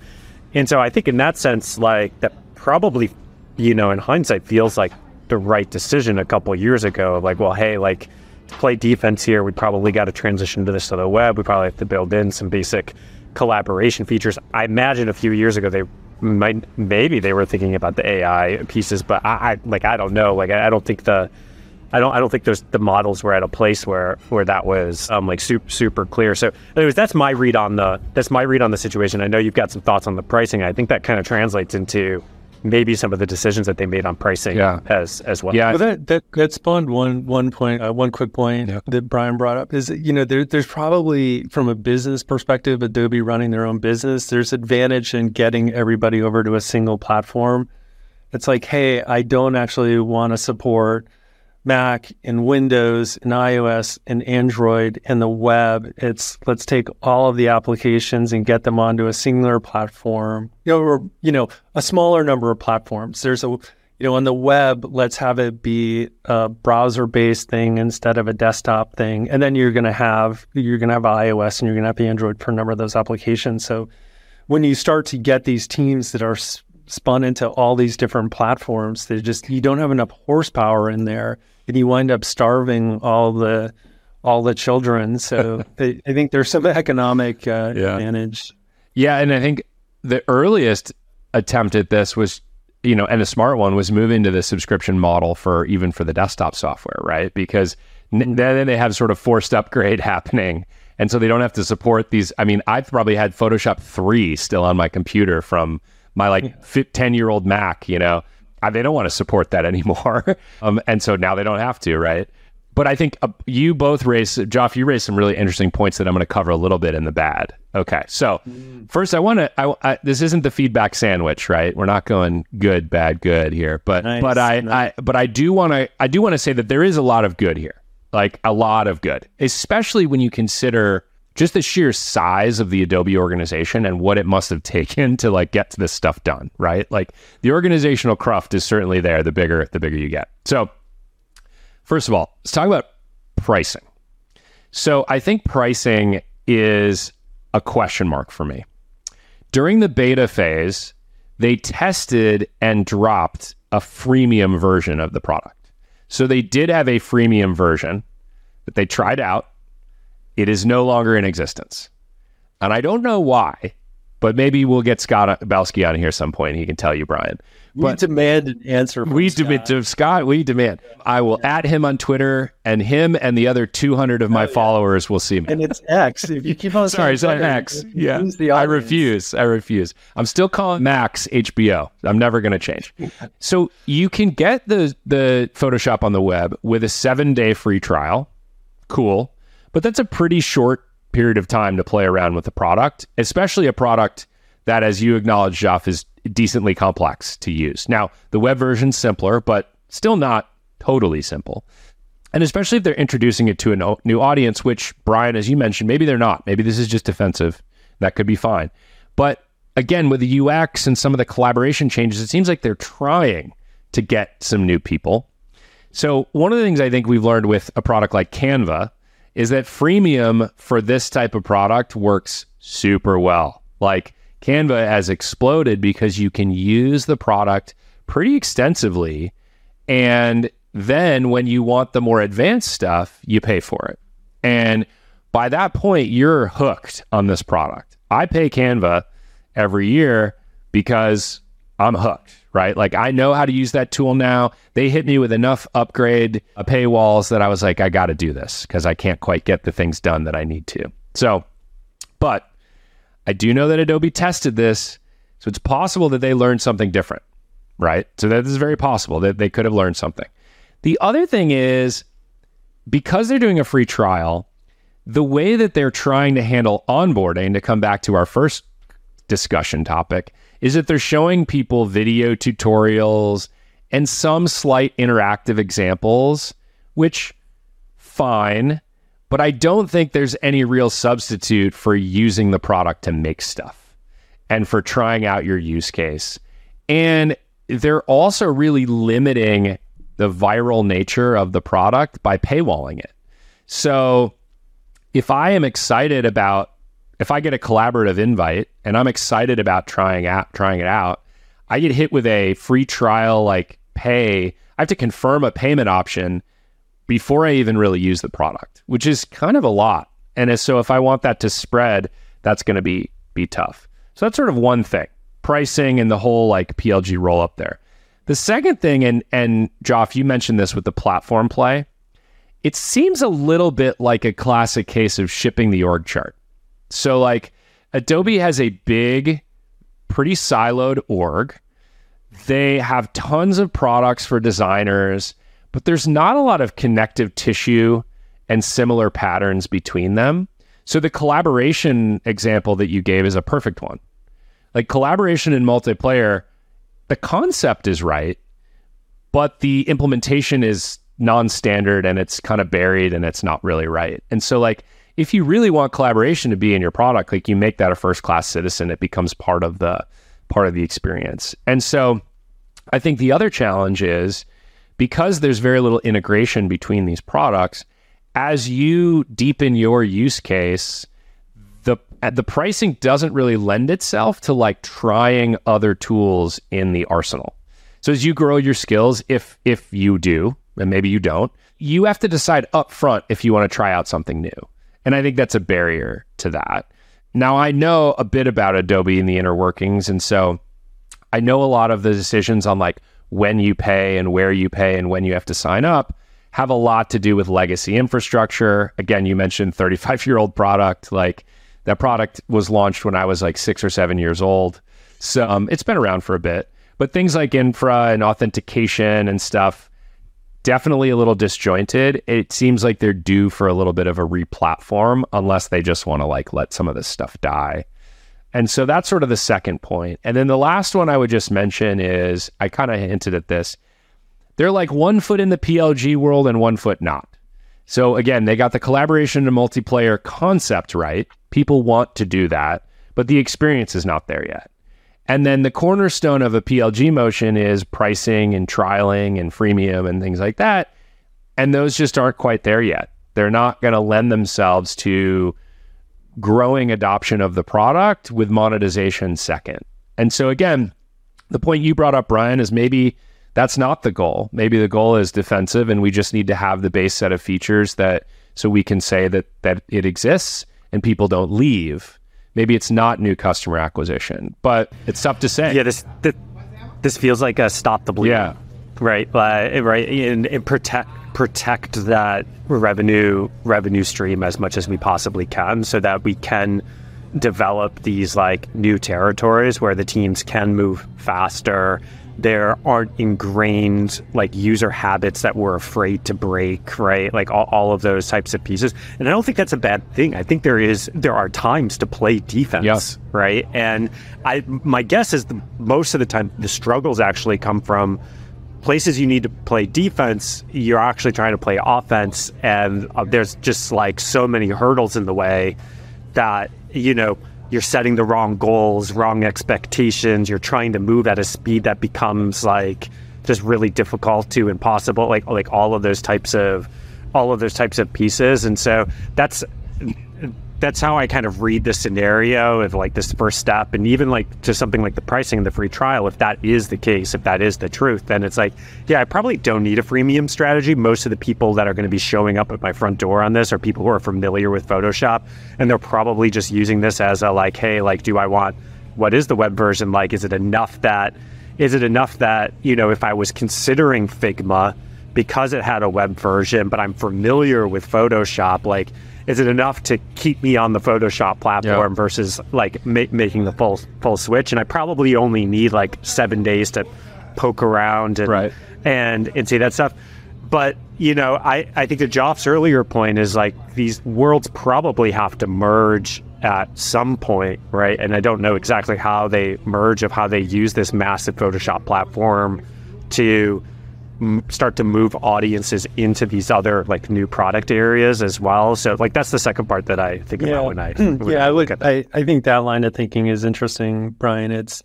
and so I think in that sense, like that probably you know in hindsight feels like the right decision a couple years ago. Like, well, hey, like to play defense here, we probably got to transition to this to the web. We probably have to build in some basic collaboration features. I imagine a few years ago they might maybe they were thinking about the AI pieces, but I, I like I don't know. Like I, I don't think the I don't I don't think those the models were at a place where where that was um like super super clear. So anyways, that's my read on the that's my read on the situation. I know you've got some thoughts on the pricing. I think that kind of translates into maybe some of the decisions that they made on pricing Yeah. as as well. Yeah, Well, that, that that spawned one one point, uh, one quick point that Brian brought up is that, you know there, there's probably from a business perspective, Adobe running their own business, there's advantage in getting everybody over to a single platform. It's like, hey, I don't actually want to support Mac and Windows and iOS and Android and the web. It's let's take all of the applications and get them onto a singular platform. You know, or you know, a smaller number of platforms. There's a you know, on the web, let's have it be a browser-based thing instead of a desktop thing, and then you're going to have you're going to have iOS and you're going to have Android for a number of those applications. So when you start to get these teams that are spun into all these different platforms, they just you don't have enough horsepower in there, and you wind up starving all the all the children. So I I think there's some economic uh, Yeah. advantage. Yeah, and I think the earliest attempt at this was, you know, and a smart one was moving to the subscription model for even for the desktop software, right? Because n- then they have sort of forced upgrade happening. And so they don't have to support these. I mean, I've probably had Photoshop 3 still on my computer from my like 10 year old Mac, you know, they don't want to support that anymore. um, and so now they don't have to, right? But I think uh, you both raised, Joff, you raised some really interesting points that I'm going to cover a little bit in the bad. Okay. So first, I want to, this isn't the feedback sandwich, right? We're not going good, bad, good here. But, Nice. but I, Nice. I, but I do want to, I do want to say that there is a lot of good here, like a lot of good, especially when you consider just the sheer size of the Adobe organization and what it must have taken to like get this stuff done, right? Like the organizational cruft is certainly there. The bigger, the bigger you get. So First of all, let's talk about pricing. So I think pricing is a question mark for me. During the beta phase, they tested and dropped a freemium version of the product. So they did have a freemium version that they tried out. It is no longer in existence. And I don't know why, but maybe we'll get Scott Belsky on here at some point. He can tell you, Brian. we demand an answer. From We demand to Scott. We demand. I will add him on Twitter, and him and the other 200 of my followers will see me. and it's X. If you keep on Sorry, it's Twitter, X. Yeah, I refuse. I refuse. I'm still calling Max HBO. I'm never going to change. So you can get the the Photoshop on the web with a seven day free trial. Cool, but that's a pretty short period of time to play around with the product, especially a product that, as you acknowledge, Joff, is decently complex to use. Now, the web version's simpler, but still not totally simple. And especially if they're introducing it to a new audience, which, Brian, as you mentioned, maybe they're not. Maybe this is just defensive. That could be fine. But again, with the UX and some of the collaboration changes, it seems like they're trying to get some new people. So, one of the things I think we've learned with a product like Canva is that freemium for this type of product works super well. Like, Canva has exploded because you can use the product pretty extensively. And then when you want the more advanced stuff, you pay for it. And by that point, you're hooked on this product. I pay Canva every year because I'm hooked, right? Like I know how to use that tool now. They hit me with enough upgrade uh, paywalls that I was like, I got to do this because I can't quite get the things done that I need to. So, but I do know that Adobe tested this. So it's possible that they learned something different, right? So that is very possible that they could have learned something. The other thing is because they're doing a free trial, the way that they're trying to handle onboarding, to come back to our first discussion topic, is that they're showing people video tutorials and some slight interactive examples, which fine, but I don't think there's any real substitute for using the product to make stuff and for trying out your use case. And they're also really limiting the viral nature of the product by paywalling it. So if I am excited about if I get a collaborative invite and I'm excited about trying out trying it out, I get hit with a free trial like pay. I have to confirm a payment option before I even really use the product, which is kind of a lot. And so if I want that to spread, that's going to be be tough. So that's sort of one thing. Pricing and the whole like PLG roll up there. The second thing and and Joff, you mentioned this with the platform play. It seems a little bit like a classic case of shipping the org chart. So like Adobe has a big pretty siloed org. They have tons of products for designers, but there's not a lot of connective tissue and similar patterns between them. So the collaboration example that you gave is a perfect one. Like collaboration in multiplayer, the concept is right, but the implementation is non-standard and it's kind of buried and it's not really right. And so like if you really want collaboration to be in your product, like you make that a first class citizen, it becomes part of the part of the experience. And so I think the other challenge is because there's very little integration between these products, as you deepen your use case, the the pricing doesn't really lend itself to like trying other tools in the arsenal. So as you grow your skills, if if you do, and maybe you don't, you have to decide up front if you want to try out something new. And I think that's a barrier to that. Now I know a bit about Adobe and the inner workings, and so I know a lot of the decisions on like when you pay and where you pay and when you have to sign up have a lot to do with legacy infrastructure. Again, you mentioned 35 year old product. Like that product was launched when I was like six or seven years old. So um, it's been around for a bit. But things like infra and authentication and stuff, definitely a little disjointed. It seems like they're due for a little bit of a replatform unless they just want to like let some of this stuff die. And so that's sort of the second point. And then the last one I would just mention is I kind of hinted at this. They're like one foot in the PLG world and one foot not. So again, they got the collaboration and multiplayer concept right. People want to do that, but the experience is not there yet. And then the cornerstone of a PLG motion is pricing and trialing and freemium and things like that. And those just aren't quite there yet. They're not going to lend themselves to growing adoption of the product with monetization second. And so, again, the point you brought up, Brian, is maybe that's not the goal. Maybe the goal is defensive, and we just need to have the base set of features that so we can say that that it exists and people don't leave. Maybe it's not new customer acquisition, but it's tough to say. Yeah, this this, this feels like a stop the bleed. Yeah, right, uh, right, and, and protect protect that revenue revenue stream as much as we possibly can, so that we can develop these like new territories where the teams can move faster there aren't ingrained like user habits that we're afraid to break right? Like all, all, of those types of pieces. And i don't think that's a bad thing. I think there is there are times to play defense yes. right? And i my guess is the, most of the time the struggles actually come from places you need to play defense you're actually trying to play offense and uh, there's just like so many hurdles in the way that you know you're setting the wrong goals, wrong expectations. You're trying to move at a speed that becomes like just really difficult to impossible. Like like all of those types of all of those types of pieces. And so that's that's how I kind of read the scenario of like this first step. And even like to something like the pricing and the free trial, if that is the case, if that is the truth, then it's like, yeah, I probably don't need a freemium strategy. Most of the people that are going to be showing up at my front door on this are people who are familiar with Photoshop. And they're probably just using this as a like, hey, like, do I want what is the web version like? Is it enough that is it enough that, you know, if I was considering Figma because it had a web version, but I'm familiar with Photoshop, like is it enough to keep me on the Photoshop platform versus like ma- making the full full switch? And I probably only need like seven days to poke around and right. and and see that stuff. But you know, I I think to Joff's earlier point is like these worlds probably have to merge at some point, right? And I don't know exactly how they merge of how they use this massive Photoshop platform to start to move audiences into these other like new product areas as well. So like that's the second part that I think yeah. about when I when yeah I look at I, I think that line of thinking is interesting, Brian. It's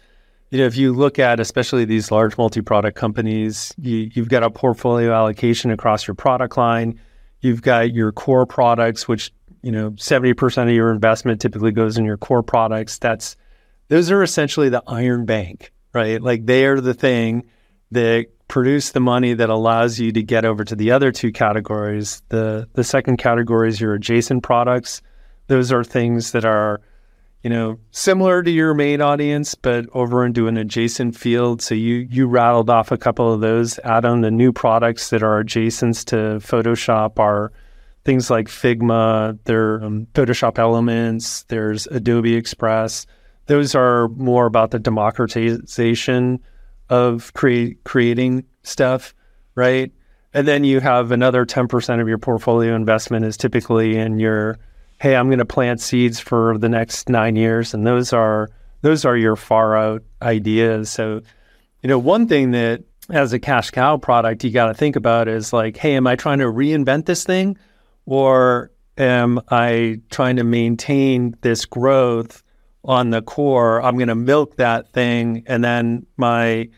you know if you look at especially these large multi-product companies, you, you've got a portfolio allocation across your product line. You've got your core products, which you know seventy percent of your investment typically goes in your core products. That's those are essentially the iron bank, right? Like they are the thing that produce the money that allows you to get over to the other two categories. The the second category is your adjacent products. Those are things that are, you know, similar to your main audience, but over into an adjacent field. So you you rattled off a couple of those. Add on the new products that are adjacent to Photoshop are things like Figma, there um, Photoshop Elements, there's Adobe Express. Those are more about the democratization of create, creating stuff, right? And then you have another 10% of your portfolio investment is typically in your, hey, I'm going to plant seeds for the next nine years. And those are, those are your far out ideas. So, you know, one thing that as a cash cow product, you got to think about is like, hey, am I trying to reinvent this thing? Or am I trying to maintain this growth on the core, I'm going to milk that thing, and then my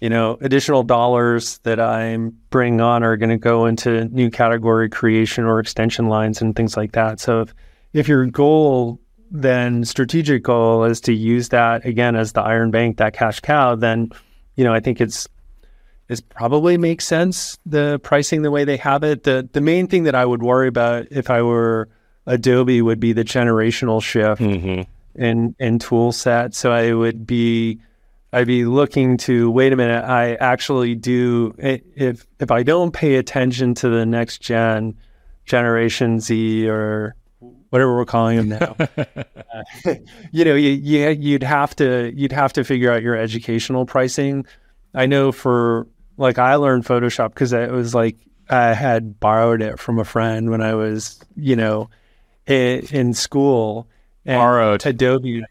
you know additional dollars that I'm bringing on are going to go into new category creation or extension lines and things like that. So if if your goal then strategic goal is to use that again as the iron bank, that cash cow, then you know I think it's it probably makes sense the pricing the way they have it. The the main thing that I would worry about if I were Adobe would be the generational shift. Mm-hmm in in tool set. So I would be I'd be looking to wait a minute. I actually do if if I don't pay attention to the next gen, Generation Z or whatever we're calling them now. uh, you know, you, you you'd have to you'd have to figure out your educational pricing. I know for like I learned Photoshop because it was like I had borrowed it from a friend when I was you know in, in school. And borrowed Adobe.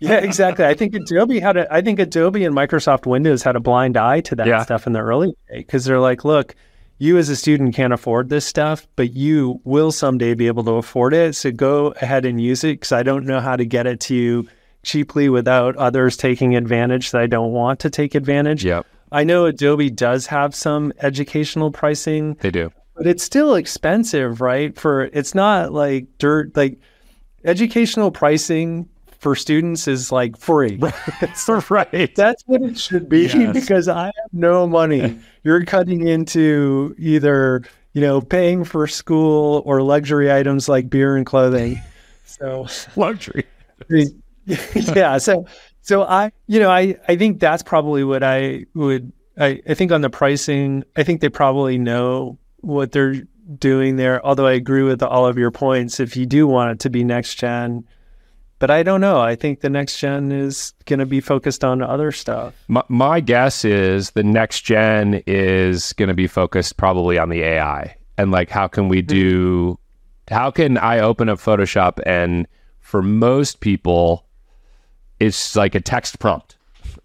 Yeah, exactly. I think Adobe had a. I think Adobe and Microsoft Windows had a blind eye to that yeah. stuff in the early day because they're like, look, you as a student can't afford this stuff, but you will someday be able to afford it. So go ahead and use it because I don't know how to get it to you cheaply without others taking advantage that I don't want to take advantage. Yep. I know Adobe does have some educational pricing. They do. But it's still expensive, right? For it's not like dirt like educational pricing for students is like free. right. That's what it should be yes. because I have no money. You're cutting into either, you know, paying for school or luxury items like beer and clothing. So luxury. yeah. So so I you know, I I think that's probably what I would I, I think on the pricing, I think they probably know what they're doing there. Although I agree with all of your points. If you do want it to be next gen, but I don't know. I think the next gen is going to be focused on other stuff. My, my guess is the next gen is going to be focused probably on the AI and like how can we do how can I open up Photoshop and for most people it's like a text prompt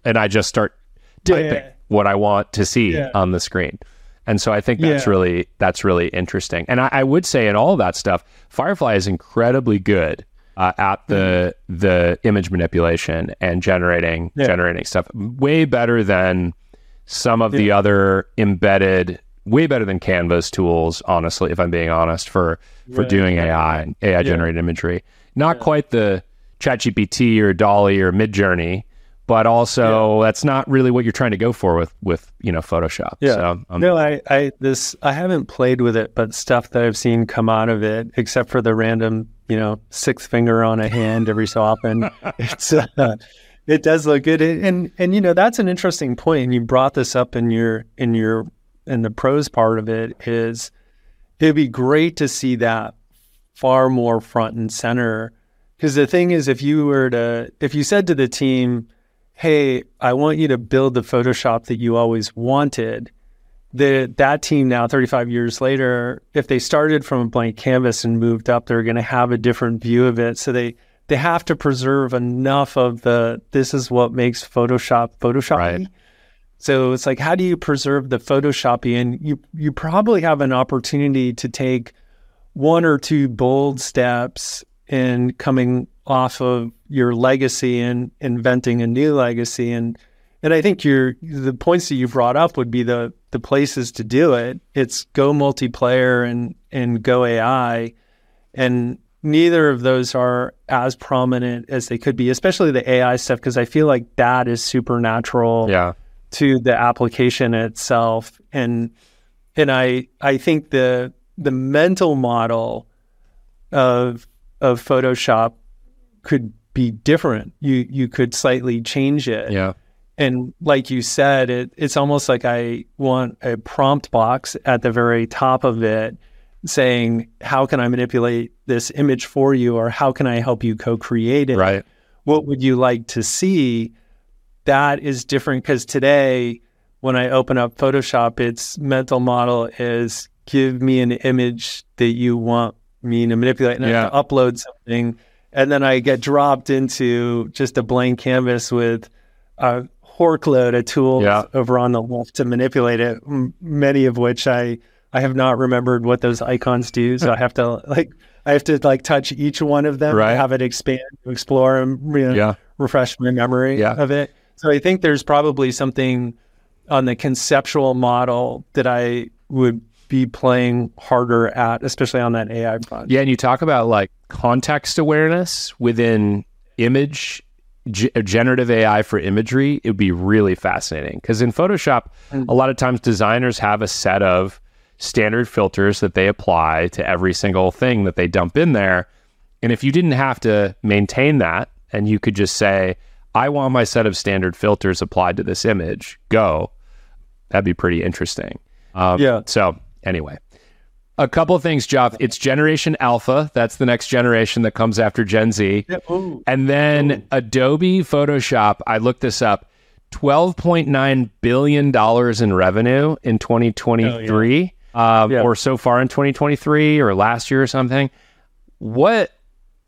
and I just start typing yeah. what I want to see yeah. on the screen. And so I think that's yeah. really that's really interesting. And I, I would say in all of that stuff, Firefly is incredibly good uh, at the mm-hmm. the image manipulation and generating yeah. generating stuff way better than some of yeah. the other embedded way better than Canva's tools honestly if i'm being honest for for right. doing ai and ai generated imagery not quite the ChatGPT or DALL-E or Midjourney, but also yeah. that's not really what you're trying to go for with with you know Photoshop. Yeah. So, um, no, I I this I haven't played with it, but stuff that I've seen come out of it, except for the random you know sixth finger on a hand every so often, it's uh, it does look good. And and you know that's an interesting point. And you brought this up in your in your in the pros part of it is it'd be great to see that far more front and center. Because the thing is, if you were to, if you said to the team, hey, I want you to build the Photoshop that you always wanted. The, that team now, 35 years later, if they started from a blank canvas and moved up, they're going to have a different view of it. So they they have to preserve enough of the this is what makes Photoshop Photoshop. Right. So it's like, how do you preserve the Photoshoppy? And you you probably have an opportunity to take one or two bold steps in coming off of your legacy and inventing a new legacy and and I think your the points that you brought up would be the the places to do it. It's Go multiplayer and and Go AI, and neither of those are as prominent as they could be, especially the AI stuff because I feel like that is supernatural yeah. to the application itself, and and I I think the the mental model of of Photoshop could be different. You you could slightly change it. Yeah. And like you said, it, it's almost like I want a prompt box at the very top of it saying, How can I manipulate this image for you? Or how can I help you co create it? Right. What would you like to see? That is different because today, when I open up Photoshop, its mental model is give me an image that you want me to manipulate and yeah. I have to upload something and then I get dropped into just a blank canvas with a horkload of tools yeah. over on the left to manipulate it. M- many of which I I have not remembered what those icons do, so I have to like I have to like touch each one of them, right. have it expand, explore, and you know, yeah. refresh my memory yeah. of it. So I think there's probably something on the conceptual model that I would be playing harder at, especially on that AI front. Yeah, and you talk about like context awareness within image g- generative AI for imagery. It would be really fascinating because in Photoshop, mm-hmm. a lot of times designers have a set of standard filters that they apply to every single thing that they dump in there. And if you didn't have to maintain that and you could just say, I want my set of standard filters applied to this image, go, that'd be pretty interesting. Um, yeah. So Anyway, A couple of things, Joff. It's Generation Alpha. That's the next generation that comes after Gen Z. Yeah, ooh. And then Adobe Photoshop, I looked this up, $12.9 billion in revenue in 2023, uh, Yeah. or so far in 2023, or last year or something. What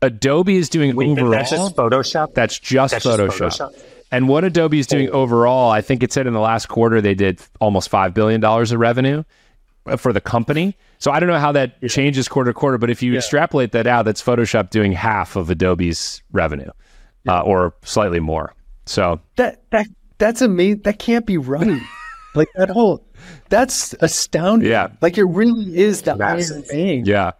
Adobe is doing Wait, overall, that's just Photoshop. that's just That's just Photoshop. Photoshop? And what Adobe is doing overall, I think it said in the last quarter they did almost $5 billion of revenue for the company. So I don't know how that changes quarter to quarter, but if you extrapolate that out, that's Photoshop doing half of Adobe's revenue uh, or slightly more. So that that that's amazing. That can't be right. like that whole that's astounding. Yeah. Like it really is the Massive. Iron Bank. yeah,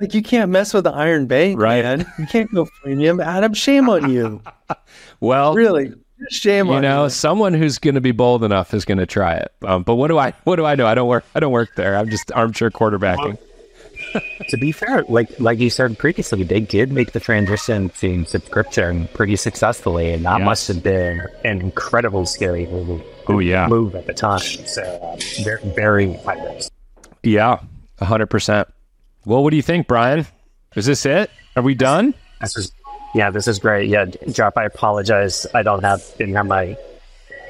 Like you can't mess with the Iron Bank, Right. man. You can't go premium. Adam, shame on you. well, Really. Shame you on know, you. someone who's going to be bold enough is going to try it. Um, but what do I what do I know? I don't work I don't work there. I'm just armchair quarterbacking. to be fair, like like you said previously, they did make the transition to subscription pretty successfully, and that Yes. must have been an incredible scary move, Oh yeah, move at the time. So um, very very high risk. yeah, hundred percent. Well, what do you think, Brian? Is this it? Are we done? This is yeah, this is great. Yeah, Joff, I apologize. I don't have didn't have my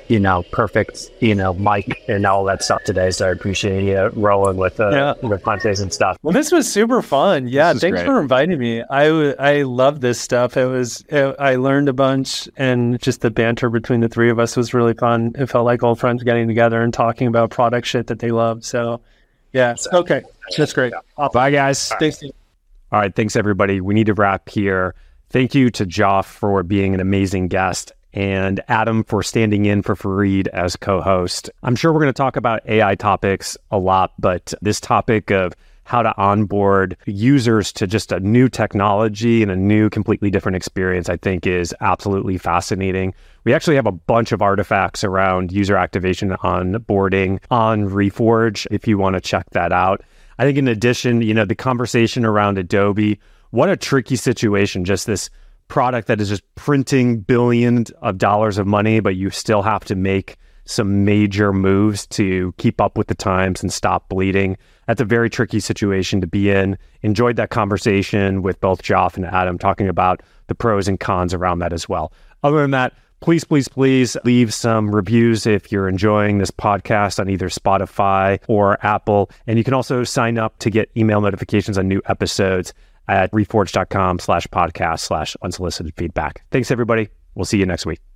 you know perfect you know mic and all that stuff today, so I appreciate you rolling with uh, Yeah. with Pontes and stuff. Well, this was super fun. Yeah, thanks great. for inviting me. I w- I love this stuff. It was it, I learned a bunch, and just the banter between the three of us was really fun. It felt like old friends getting together and talking about product shit that they love. So, yeah, okay, that's great. Bye, guys. Thanks. All right, thanks everybody. We need to wrap here. Thank you to Joff for being an amazing guest and Adam for standing in for Fareed as co-host. I'm sure we're going to talk about AI topics a lot, but this topic of how to onboard users to just a new technology and a new completely different experience I think is absolutely fascinating. We actually have a bunch of artifacts around user activation onboarding on Reforge if you want to check that out. I think in addition, you know, the conversation around Adobe, what a tricky situation. Just this product that is just printing billions of dollars of money, but you still have to make some major moves to keep up with the times and stop bleeding. That's a very tricky situation to be in. Enjoyed that conversation with both Joff and Adam talking about the pros and cons around that as well. Other than that, please, please, please leave some reviews if you're enjoying this podcast on either Spotify or Apple. And you can also sign up to get email notifications on new episodes at reforge.com slash podcast slash unsolicited feedback. Thanks, everybody. We'll see you next week.